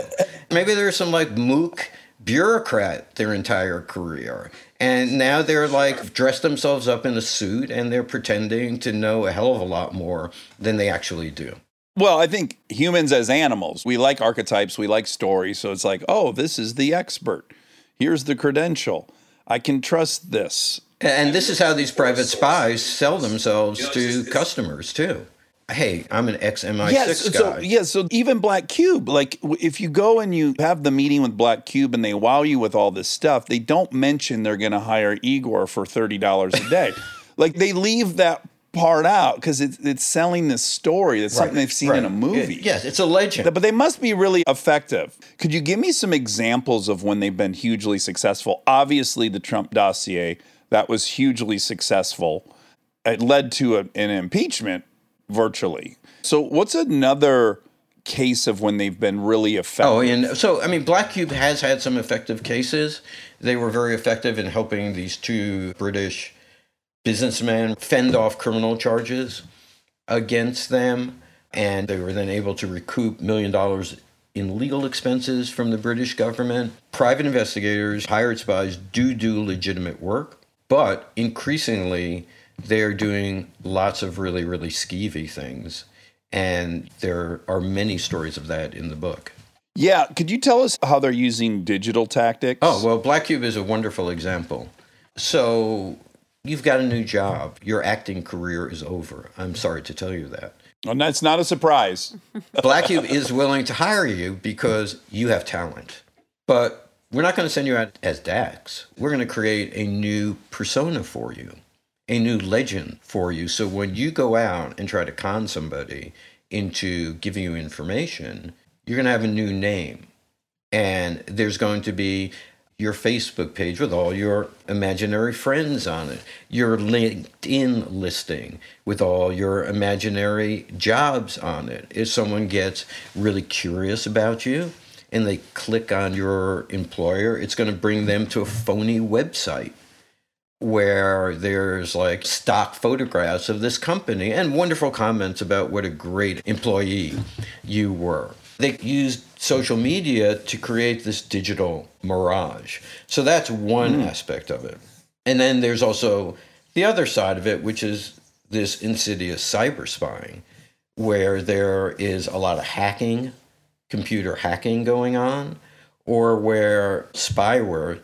Maybe there's some like mook bureaucrat their entire career. And now they're like dressed themselves up in a suit and they're pretending to know a hell of a lot more than they actually do. Well, I think humans as animals, we like archetypes, we like stories. So it's like, oh, this is the expert. Here's the credential. I can trust this. And this is how these private spies sell themselves to customers too. Hey, I'm an ex MI6 Yes, guy. so yeah, so even Black Cube, like if you go and you have the meeting with Black Cube and they wow you with all this stuff, they don't mention they're going to hire Igor for thirty dollars a day. like they leave that part out because it's it's selling this story. It's something they've seen in a Right. movie. Yes, it's a legend. But they must be really effective. Could you give me some examples of when they've been hugely successful? Obviously, the Trump dossier that was hugely successful. It led to a, an impeachment virtually. So, what's another case of when they've been really effective? Oh, and so I mean, Black Cube has had some effective cases. They were very effective in helping these two British businessmen fend off criminal charges against them, and they were then able to recoup million dollars in legal expenses from the British government. Private investigators, hired spies, do do legitimate work, but increasingly they're doing lots of really, really skeevy things. And there are many stories of that in the book. yeah, could you tell us how they're using digital tactics? Oh, well, Black Cube is a wonderful example. So you've got a new job. Your acting career is over. I'm sorry to tell you that. and that's not a surprise. Black Cube is willing to hire you because you have talent. But we're not going to send you out as Dax. We're going to create a new persona for you, a new legend for you. So when you go out and try to con somebody into giving you information, you're going to have a new name. And there's going to be your Facebook page with all your imaginary friends on it, your LinkedIn listing with all your imaginary jobs on it. If someone gets really curious about you and they click on your employer, it's going to bring them to a phony website where there's like stock photographs of this company and wonderful comments about what a great employee you were. They used social media to create this digital mirage. So that's one hmm. aspect of it. And then there's also the other side of it, which is this insidious cyber spying, where there is a lot of hacking, computer hacking going on, or where spyware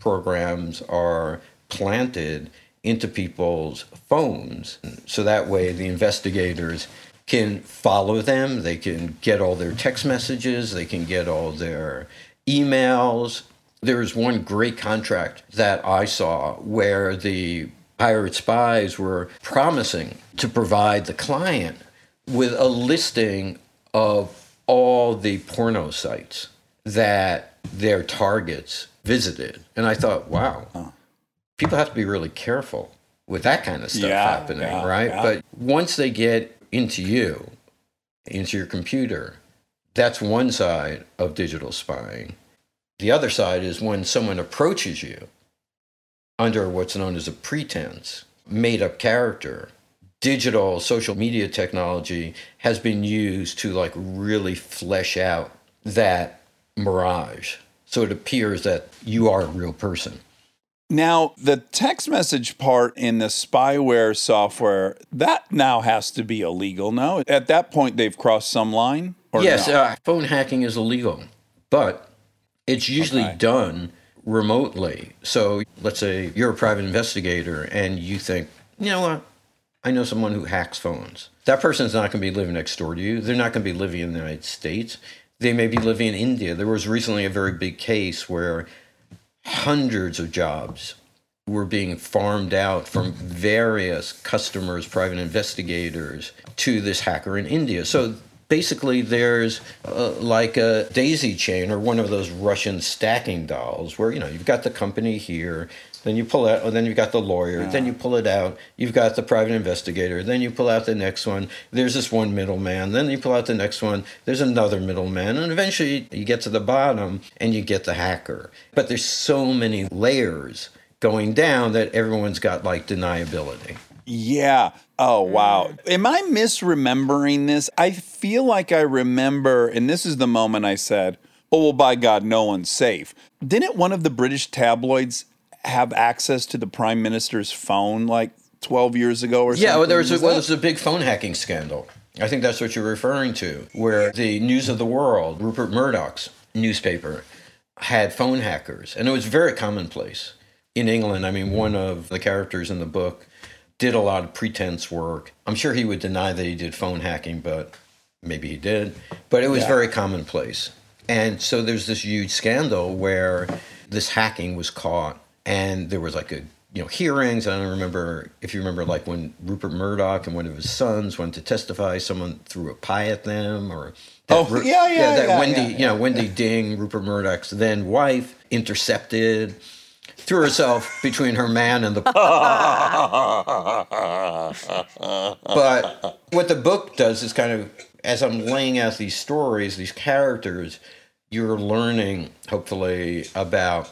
programs are planted into people's phones. So that way the investigators can follow them, they can get all their text messages, they can get all their emails. There's one great contract that I saw where the pirate spies were promising to provide the client with a listing of all the porno sites that their targets visited. And I thought, wow, people have to be really careful with that kind of stuff Yeah, happening, yeah, right? yeah. But once they get into you, into your computer, that's one side of digital spying. The other side is when someone approaches you under what's known as a pretense, made up character. Digital social media technology has been used to like really flesh out that mirage. So it appears that you are a real person. Now, the text message part in the spyware software, that now has to be illegal. No, at that point, they've crossed some line. Or yes, uh, phone hacking is illegal, but it's usually Okay. done remotely. So let's say you're a private investigator and you think, you know what? I know someone who hacks phones. That person's not going to be living next door to you. They're not going to be living in the United States. They may be living in India. There was recently a very big case where hundreds of jobs were being farmed out from various customers, private investigators, to this hacker in India. So basically, there's uh, like a daisy chain or one of those Russian stacking dolls where, you know, you've got the company here, Then you pull out, and then you've got the lawyer. Then you pull it out. You've got the private investigator. Then you pull out the next one. There's this one middleman. Then you pull out the next one. There's another middleman. And eventually you get to the bottom and you get the hacker. But there's so many layers going down that everyone's got like deniability. Yeah. Oh, wow. Am I misremembering this? I feel like I remember, and this is the moment I said, oh, well, by God, no one's safe. Didn't one of the British tabloids have access to the prime minister's phone like 12 years ago or something? Yeah, well, there was a, well, there was a big phone hacking scandal. I think that's what you're referring to, where the News of the World, Rupert Murdoch's newspaper, had phone hackers, and it was very commonplace in England. I mean, one of the characters in the book did a lot of pretense work. I'm sure he would deny that he did phone hacking, but maybe he did. But it was very commonplace. And so there's this huge scandal where this hacking was caught and there was like a you know hearings. And I don't remember if you remember like when Rupert Murdoch and one of his sons went to testify someone threw a pie at them or Oh, yeah, yeah, that yeah, Wendi yeah, you know Wendi Deng Rupert Murdoch's then wife intercepted threw herself between her man and the but what the book does is kind of as i'm laying out these stories these characters you're learning hopefully about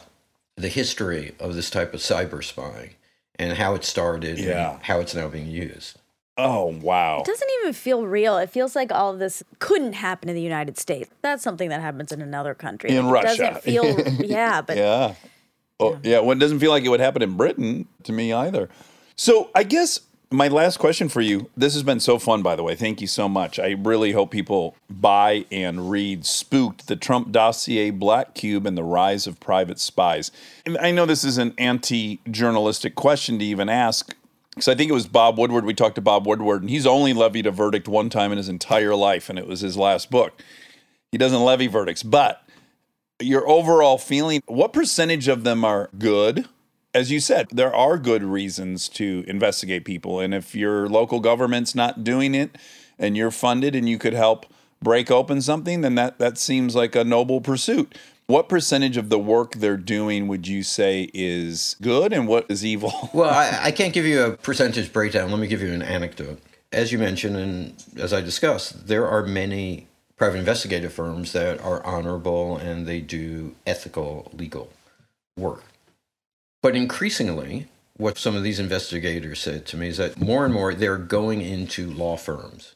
the history of this type of cyber spying and how it started Yeah. and how it's now being used Oh, wow. It doesn't even feel real. It feels like all of this couldn't happen in the United States. That's something that happens in another country. In Like, Russia. It doesn't feel, yeah, but Yeah. Oh, yeah. Well, it doesn't feel like it would happen in Britain to me either. So I guess my last question for you. This has been so fun, by the way. Thank you so much. I really hope people buy and read "Spooked: The Trump Dossier, Black Cube, and the Rise of Private Spies." And I know this is an anti-journalistic question to even ask. Because I think it was Bob Woodward. We talked to Bob Woodward, and he's only levied a verdict one time in his entire life, and it was his last book. He doesn't levy verdicts, but your overall feeling what percentage of them are good as you said there are good reasons to investigate people and if your local government's not doing it and you're funded and you could help break open something then that that seems like a noble pursuit what percentage of the work they're doing would you say is good and what is evil Well, I, I can't give you a percentage breakdown. Let me give you an anecdote. As you mentioned, and as I discussed, there are many private investigative firms that are honorable and they do ethical legal work. But increasingly, what some of these investigators said to me is that more and more they're going into law firms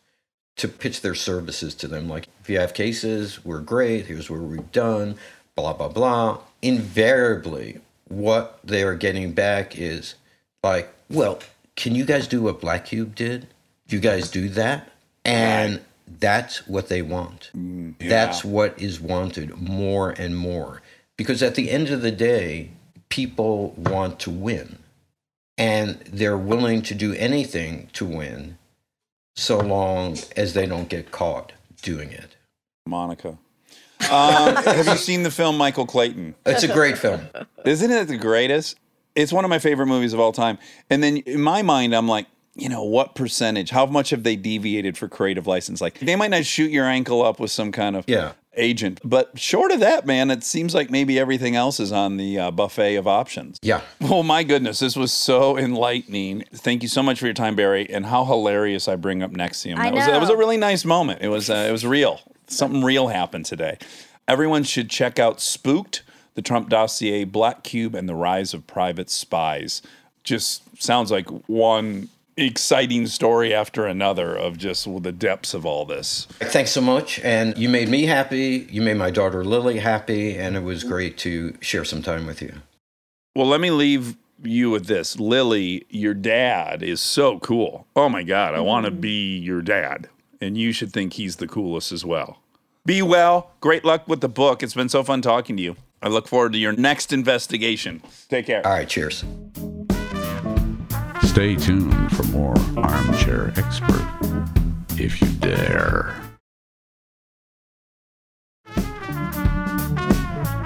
to pitch their services to them. Like, if you have cases, we're great, here's what we've done, blah, blah, blah. Invariably, what they are getting back is like, well, can you guys do what Black Cube did? Do you guys do that? And that's what they want. Mm, that's what is wanted more and more. Because at the end of the day, people want to win. And they're willing to do anything to win so long as they don't get caught doing it. monica um, have you seen the film michael clayton It's a great film. Isn't it the greatest? It's one of my favorite movies of all time. And then in my mind, I'm like, you know, what percentage? How much have they deviated for creative license? Like, they might not shoot your ankle up with some kind of Yeah. Agent, but short of that, man, it seems like maybe everything else is on the uh, buffet of options. Yeah. Well, my goodness, this was so enlightening. Thank you so much for your time, Barry, and how hilarious I bring up NXIVM. I That was that was a really nice moment. It was uh, it was real. Something real happened today. Everyone should check out Spooked, the Trump dossier, Black Cube, and the Rise of Private Spies. Just sounds like one exciting story after another of just the depths of all this. Thanks so much. And you made me happy. You made my daughter Lily happy. And it was great to share some time with you. Well, let me leave you with this. Lily, your dad is so cool. Oh my God, I want to mm-hmm. be your dad. And you should think he's the coolest as well. Be well. Great luck with the book. It's been so fun talking to you. I look forward to your next investigation. Take care. All right. Cheers. Stay tuned for more Armchair Expert, if you dare.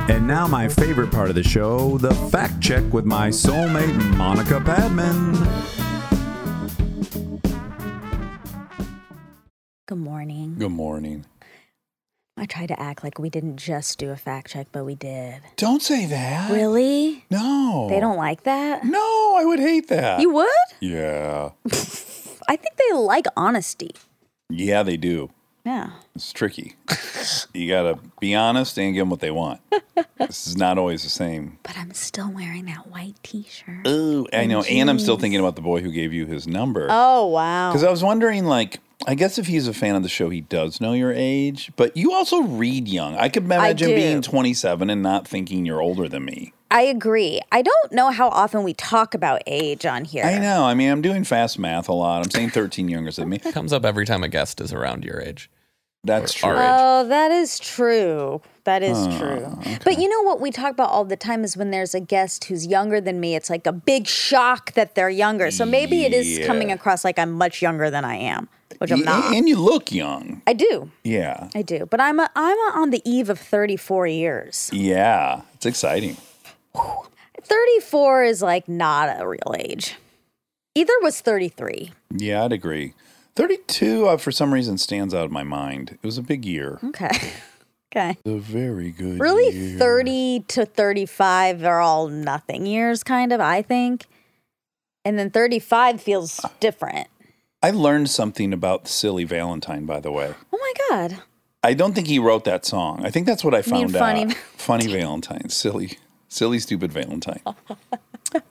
And now, my favorite part of the show the fact check with my soulmate, Monica Padman. good morning. Good morning. I tried to act like we didn't just do a fact check, but we did. Don't say that. Really? No. They don't like that? No, I would hate that. You would? yeah. I think they like honesty. Yeah, they do. Yeah. It's tricky. you got to be honest and give them what they want. this is not always the same. But I'm still wearing that white t shirt. Ooh, I know. And I'm still thinking about the boy who gave you his number. Oh, wow. Because I was wondering, like, I guess if he's a fan of the show, he does know your age, but you also read young. I could imagine do. being 27 and not thinking you're older than me. I agree. I don't know how often we talk about age on here. I know. I mean, I'm doing fast math a lot. I'm saying 13 younger than me. Comes up every time a guest is around your age. That's Or true. Oh, that is true. That is true. But you know what we talk about all the time is when there's a guest who's younger than me, it's like a big shock that they're younger. So maybe it is coming across like I'm much younger than I am, which I'm not. And you look young. I do. Yeah. I do. But I'm a, I'm a, on the eve of 34 years. Yeah. It's exciting. 34 is like not a real age. Either was 33. Yeah, I'd agree. 32, uh, for some reason, stands out of my mind. It was a big year. Okay. okay. A very good Really, year. 30 to 35 are all nothing years, kind of, I think. And then 35 feels different. I learned something about Silly Valentine, by the way. Oh my God. I don't think he wrote that song. I think that's what I found Funny out. Funny Valentine. Silly, silly, stupid Valentine.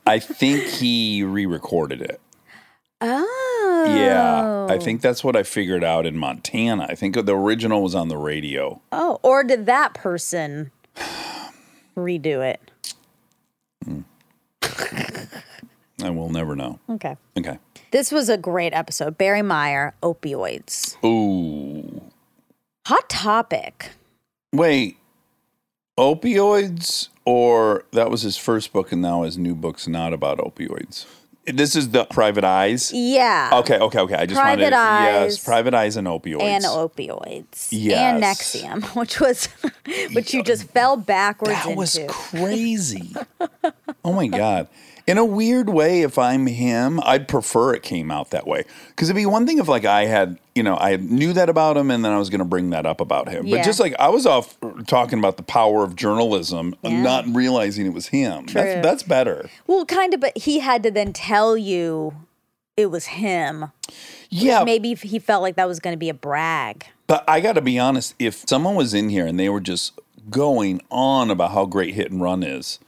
I think he re recorded it. Oh. Yeah. I think that's what I figured out in Montana. I think the original was on the radio. Oh, or did that person redo it? Hmm. I will never know. Okay. Okay. This was a great episode. Barry Meier, opioids. Ooh. Hot topic. Wait. Opioids, or that was his first book, and now his new book's not about opioids. This is the Private Eyes. Yeah. Okay, okay, okay. I just Private wanted Eyes yes, Private Eyes and opioids. And opioids. And NXIVM, which was, which you just fell backwards That was crazy. oh my god. In a weird way, if I'm him, I'd prefer it came out that way. Because it'd be one thing if like I had, you know, I knew that about him and then I was going to bring that up about him. Yeah. But just like I was off talking about the power of journalism, Yeah. not realizing it was him. True. That's that's better. Well, kind of, but he had to then tell you it was him. Yeah, Maybe he felt like that was going to be a brag. But I got to be honest, if someone was in here and they were just going on about how great Hit and Run is,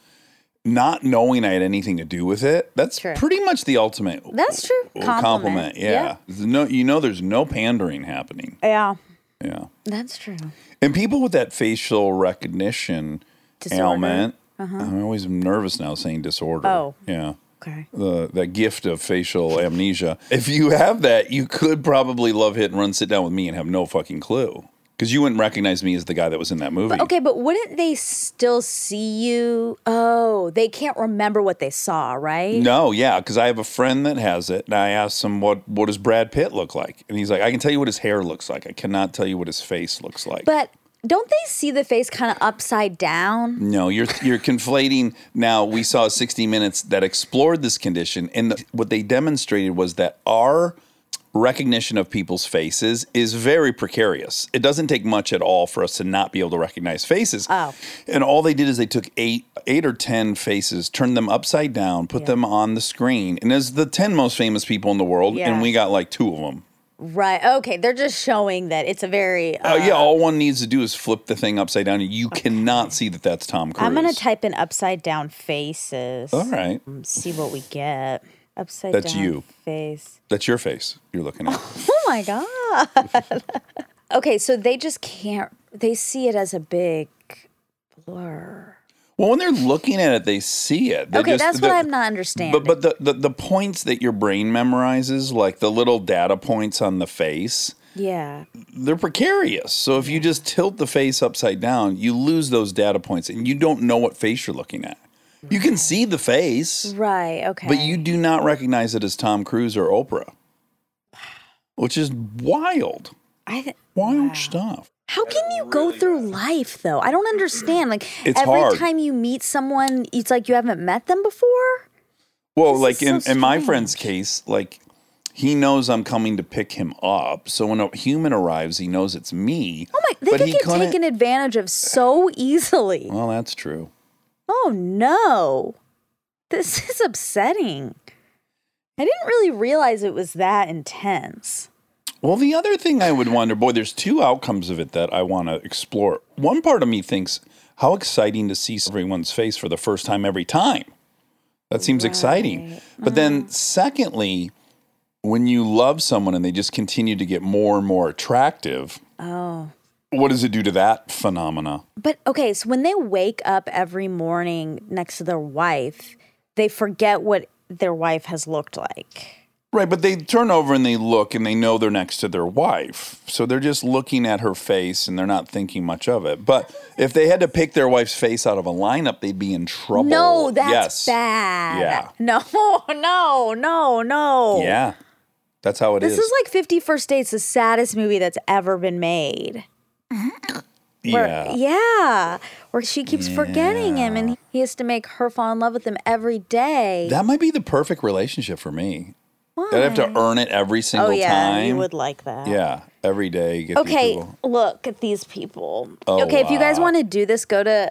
not knowing I had anything to do with it, that's True. pretty much the ultimate That's true. compliment. Compliment. Yeah. Yeah. No, you know, there's no pandering happening. Yeah, Yeah. that's true. And people with that facial recognition Disorder. Uh-huh. ailment, I'm always nervous now saying disorder. Oh. Yeah. Okay. The, that gift of facial amnesia. If you have that, you could probably love Hit and Run, sit down with me, and have no fucking clue. Because you wouldn't recognize me as the guy that was in that movie. Okay, but wouldn't they still see you? Oh, they can't remember what they saw, right? No, yeah, because I have a friend that has it, and I asked him what what does Brad Pitt look like, and he's like, I can tell you what his hair looks like. I cannot tell you what his face looks like. But don't they see the face kind of upside down? no, you're you're conflating. Now we saw 60 Minutes that explored this condition, and the, what they demonstrated was that our recognition of people's faces is very precarious. It doesn't take much at all for us to not be able to recognize faces. Oh. And all they did is they took eight eight or 10 faces, turned them upside down, put them on the screen. And there's the 10 most famous people in the world Yeah. and we got like two of them. Right. Okay, they're just showing that it's a very. Uh, Uh, yeah, all one needs to do is flip the thing upside down and you cannot see that that's Tom Cruise. I'm gonna type in upside down faces. All right. See what we get. Upside That's down you. face. That's your face you're looking at. Oh my god. okay, so they just can't. They see it as a big blur. well, when they're looking at it, they see it. They Okay, just- that's what I'm not understanding. But but the, the the points that your brain memorizes, like the little data points on the face, yeah. they're precarious. So if you just tilt the face upside down, you lose those data points and you don't know what face you're looking at. You can see the face, Right. Okay. but you do not recognize it as Tom Cruise or Oprah, which is wild. I th- Wild stuff. How can you go through life though? I don't understand. Like It's every hard. time you meet someone, it's like you haven't met them before. Well, This like is in, so in my friend's case, like he knows I'm coming to pick him up. So when a human arrives, he knows it's me. Oh my, they but could he get taken advantage of so easily. Well, that's true. Oh no. This is upsetting. I didn't really realize it was that intense. Well, the other thing I would wonder, boy, there's two outcomes of it that I want to explore. One part of me thinks, how exciting to see everyone's face for the first time every time. That seems exciting. But then, uh-huh. secondly, when you love someone and they just continue to get more and more attractive, Oh. What does it do to that phenomena? But okay, so when they wake up every morning next to their wife, they forget what their wife has looked like. Right, but they turn over and they look and they know they're next to their wife. So they're just looking at her face and they're not thinking much of it. But if they had to pick their wife's face out of a lineup, they'd be in trouble. No, that's yes. bad. Yeah. No, no, no, no. Yeah. That's how it is. This is like 50 First Dates, the saddest movie that's ever been made. Where, yeah. yeah. Where she keeps forgetting him and he has to make her fall in love with him every day. That might be the perfect relationship for me. I'd have to earn it every single oh, yeah. time. You would like that. Yeah, every day. Get Okay, look at these people. Oh, okay, if you guys want to do this, go to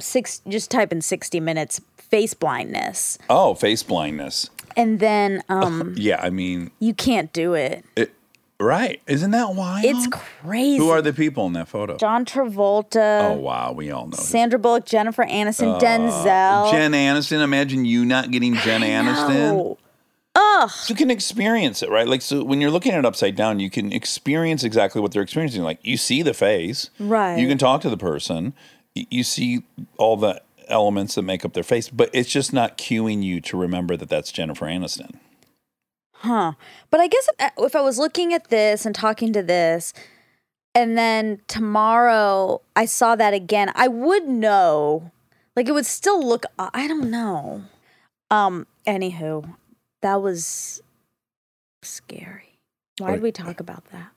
six. Just type in sixty minutes face blindness, Oh, face blindness. and then um, Yeah, I mean, you can't do it. it, right. Isn't that wild? It's crazy. Who are the people in that photo? John Travolta, oh, wow. We all know. Sandra Bullock, Jennifer Aniston, uh, Denzel. Jen Aniston. Imagine you not getting Jen Aniston. Oh, Ugh. You can experience it, right? Like, so when you're looking at it upside down, you can experience exactly what they're experiencing. Like, you see the face, Right. You can talk to the person, you see all the elements that make up their face, but it's just not cueing you to remember that that's Jennifer Aniston. Huh. But I guess if, if I was looking at this and talking to this, and then tomorrow I saw that again, I would know. Like it would still look. I don't know. Um. Anywho, that was scary. Why did we talk about that?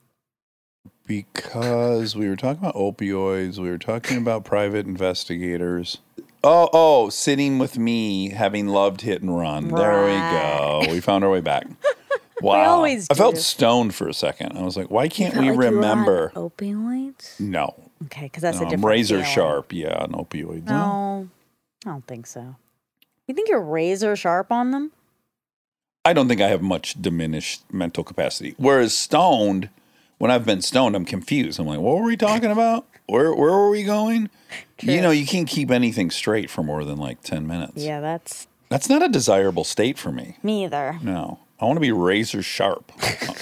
Because we were talking about opioids, we were talking about private investigators. Oh, oh, sitting with me, having loved hit and run. There we go. We found our way back. Wow. always I felt stoned for a second. I was like, why can't Felt we like you were on remember? opioids? No. Okay, because that's no, a I'm different razor feeling. sharp. Yeah, an opioid. No, I don't think so. You think you're razor sharp on them? I don't think I have much diminished mental capacity. Whereas stoned, when I've been stoned, I'm confused. I'm like, what were we talking about? Where where were we going? You know, you can't keep anything straight for more than like 10 minutes. Yeah, that's That's not a desirable state for me. me either. No. I want to be razor sharp,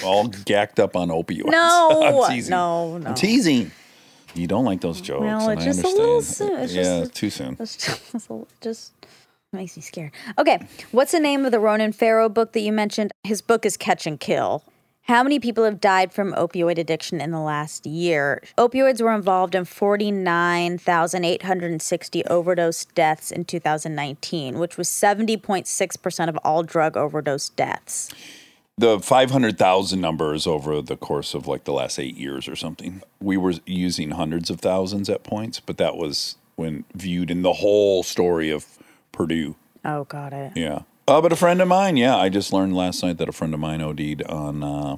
all gacked up on opioids. No, I'm teasing. no, no. I'm teasing. You don't like those jokes. Well, and it's I just a little soon. It's yeah, just- too soon. That's just, a- just makes me scared. Okay, what's the name of the Ronan Farrow book that you mentioned? His book is Catch and Kill. How many people have died from opioid addiction in the last year? Opioids were involved in 49,860 overdose deaths in 2019, which was 70.6% of all drug overdose deaths. the 500,000 numbers over the course of like the last eight years or something. We were using hundreds of thousands at points, but that was when viewed in the whole story of Purdue. Oh, got it. Yeah. Uh, but a friend of mine, yeah, I just learned last night that a friend of mine OD'd on uh,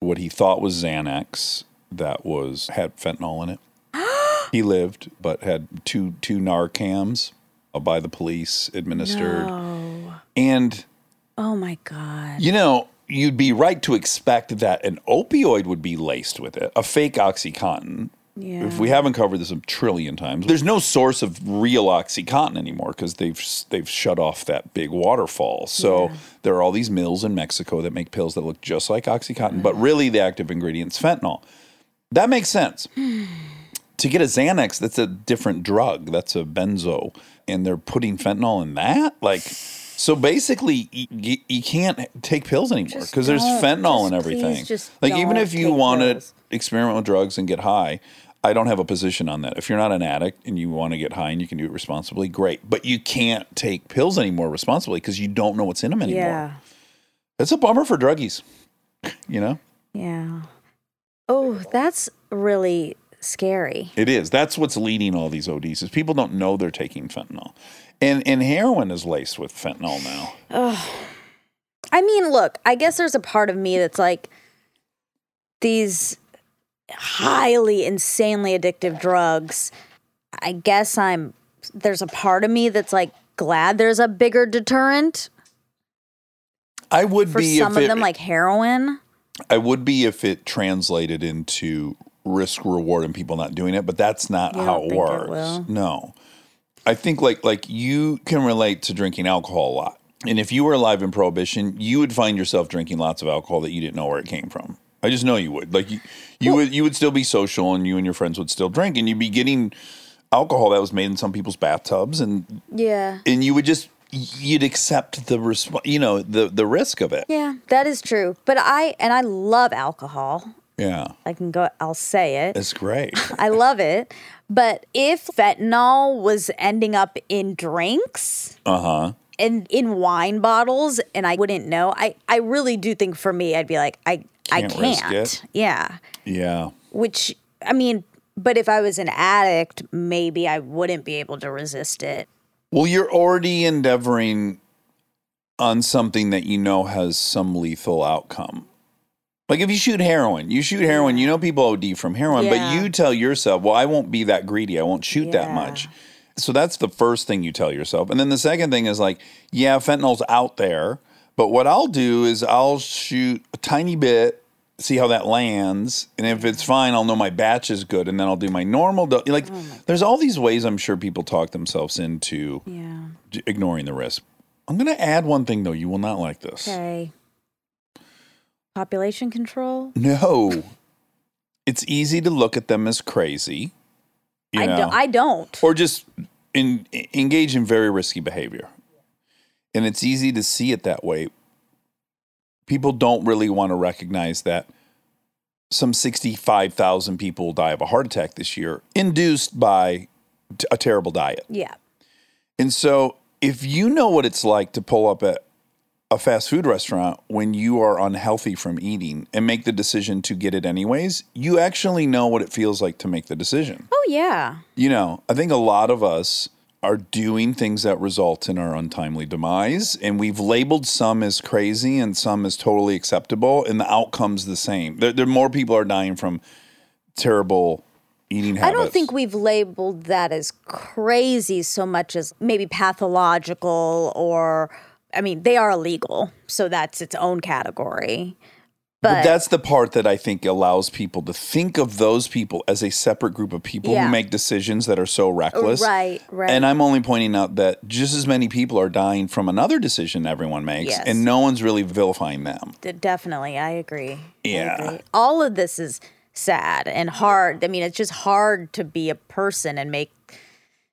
what he thought was Xanax that was had fentanyl in it. he lived, but had two two Narcans uh, by the police administered, Oh, and oh my God. you know, you'd be right to expect that an opioid would be laced with it, a fake Oxycontin. Yeah. If we haven't covered this a trillion times, there's no source of real OxyContin anymore because they've they've shut off that big waterfall. So there are all these mills in Mexico that make pills that look just like OxyContin, but really the active ingredient's fentanyl. That makes sense. to get a Xanax, that's a different drug. That's a benzo, and they're putting fentanyl in that. Like, so basically, you, you can't take pills anymore because there's fentanyl and everything. like, even if you want to experiment with drugs and get high, I don't have a position on that. If you're not an addict and you want to get high and you can do it responsibly, great. But you can't take pills anymore responsibly because you don't know what's in them anymore. Yeah. It's a bummer for druggies. You know, Yeah. Oh, that's really scary. it is. That's what's leading all these ODs is people don't know they're taking fentanyl, and and heroin is laced with fentanyl now. I mean, look, I guess there's a part of me that's like these highly insanely addictive drugs. I guess I'm there's a part of me that's like glad there's a bigger deterrent I would for be some of it, them like heroin. I would be if it translated into risk reward and people not doing it, but that's not You how it think it works. No. I think like like you can relate to drinking alcohol a lot. And if you were alive in prohibition, you would find yourself drinking lots of alcohol that you didn't know where it came from. I just know you would. Like you, you would you would still be social and you and your friends would still drink and you'd be getting alcohol that was made in some people's bathtubs and Yeah. and you would just you'd accept the resp- you know the the risk of it. Yeah, that is true. But I and I love alcohol. Yeah. I can go I'll say it. It's great. I love it. But if fentanyl was ending up in drinks Uh-huh. and in wine bottles and I wouldn't know, I, I really do think for me I'd be like, I Can't risk can't. Yeah. Yeah. Which I mean, but if I was an addict, maybe I wouldn't be able to resist it. Well, you're already endeavoring on something that you know has some lethal outcome. Like if you shoot heroin, you shoot heroin, you know people OD from heroin, Yeah. but you tell yourself, well, I won't be that greedy. I won't shoot that much. So that's the first thing you tell yourself. And then the second thing is like, yeah, fentanyl's out there, but what I'll do is I'll shoot a tiny bit, see how that lands, and if it's fine, I'll know my batch is good, and then I'll do my normal. Do- like, oh there's all these ways I'm sure people talk themselves into Yeah. j- ignoring the risk. I'm going to add one thing though. You will not like this. Okay. Population control? No, it's easy to look at them as crazy. You I know, don't I don't. or just in, engage in very risky behavior, and it's easy to see it that way. People don't really want to recognize that some 65,000 people will die of a heart attack this year, induced by t- a terrible diet. yeah. And so, if you know what it's like to pull up at a fast food restaurant when you are unhealthy from eating and make the decision to get it anyways, you actually know what it feels like to make the decision. Oh yeah. You know, I think a lot of us are doing things that result in our untimely demise, and we've labeled some as crazy and some as totally acceptable, and the outcome's the same. There, there more people are dying from terrible eating habits. I don't think we've labeled that as crazy so much as maybe pathological or I mean, they are illegal, so that's its own category. But, But, that's the part that I think allows people to think of those people as a separate group of people Yeah. who make decisions that are so reckless. Right, right. And I'm only pointing out that just as many people are dying from another decision everyone makes, Yes. and no one's really vilifying them. Definitely, I agree. I Yeah. agree. All of this is sad and hard. I mean, it's just hard to be a person and make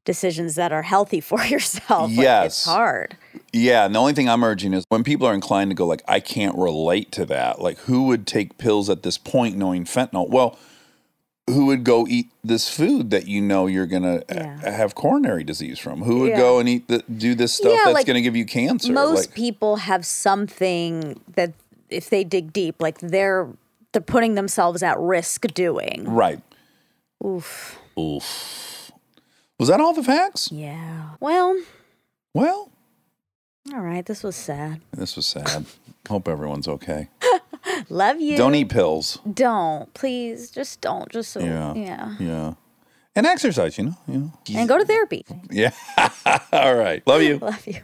decisions that are healthy for yourself. Like, Yes. it's hard. Yeah, and the only thing I'm urging is when people are inclined to go like, I can't relate to that. Like, who would take pills at this point knowing fentanyl? Well, who would go eat this food that you know you're gonna Yeah. uh, have coronary disease from? Who would Yeah. go and eat the, do this stuff Yeah, that's like, gonna give you cancer? Most Like- people have something that if they dig deep, like they're they're putting themselves at risk doing. Right. Oof. Oof. Was that all the facts? Yeah. Well, Well, all right. This was sad. this was sad. Hope everyone's okay. Love you. Don't eat pills. Don't. Please. Just don't. Just so. Yeah. Yeah. Yeah. And exercise, you know. You know. And go to therapy. Yeah. all right. Love you. Love you.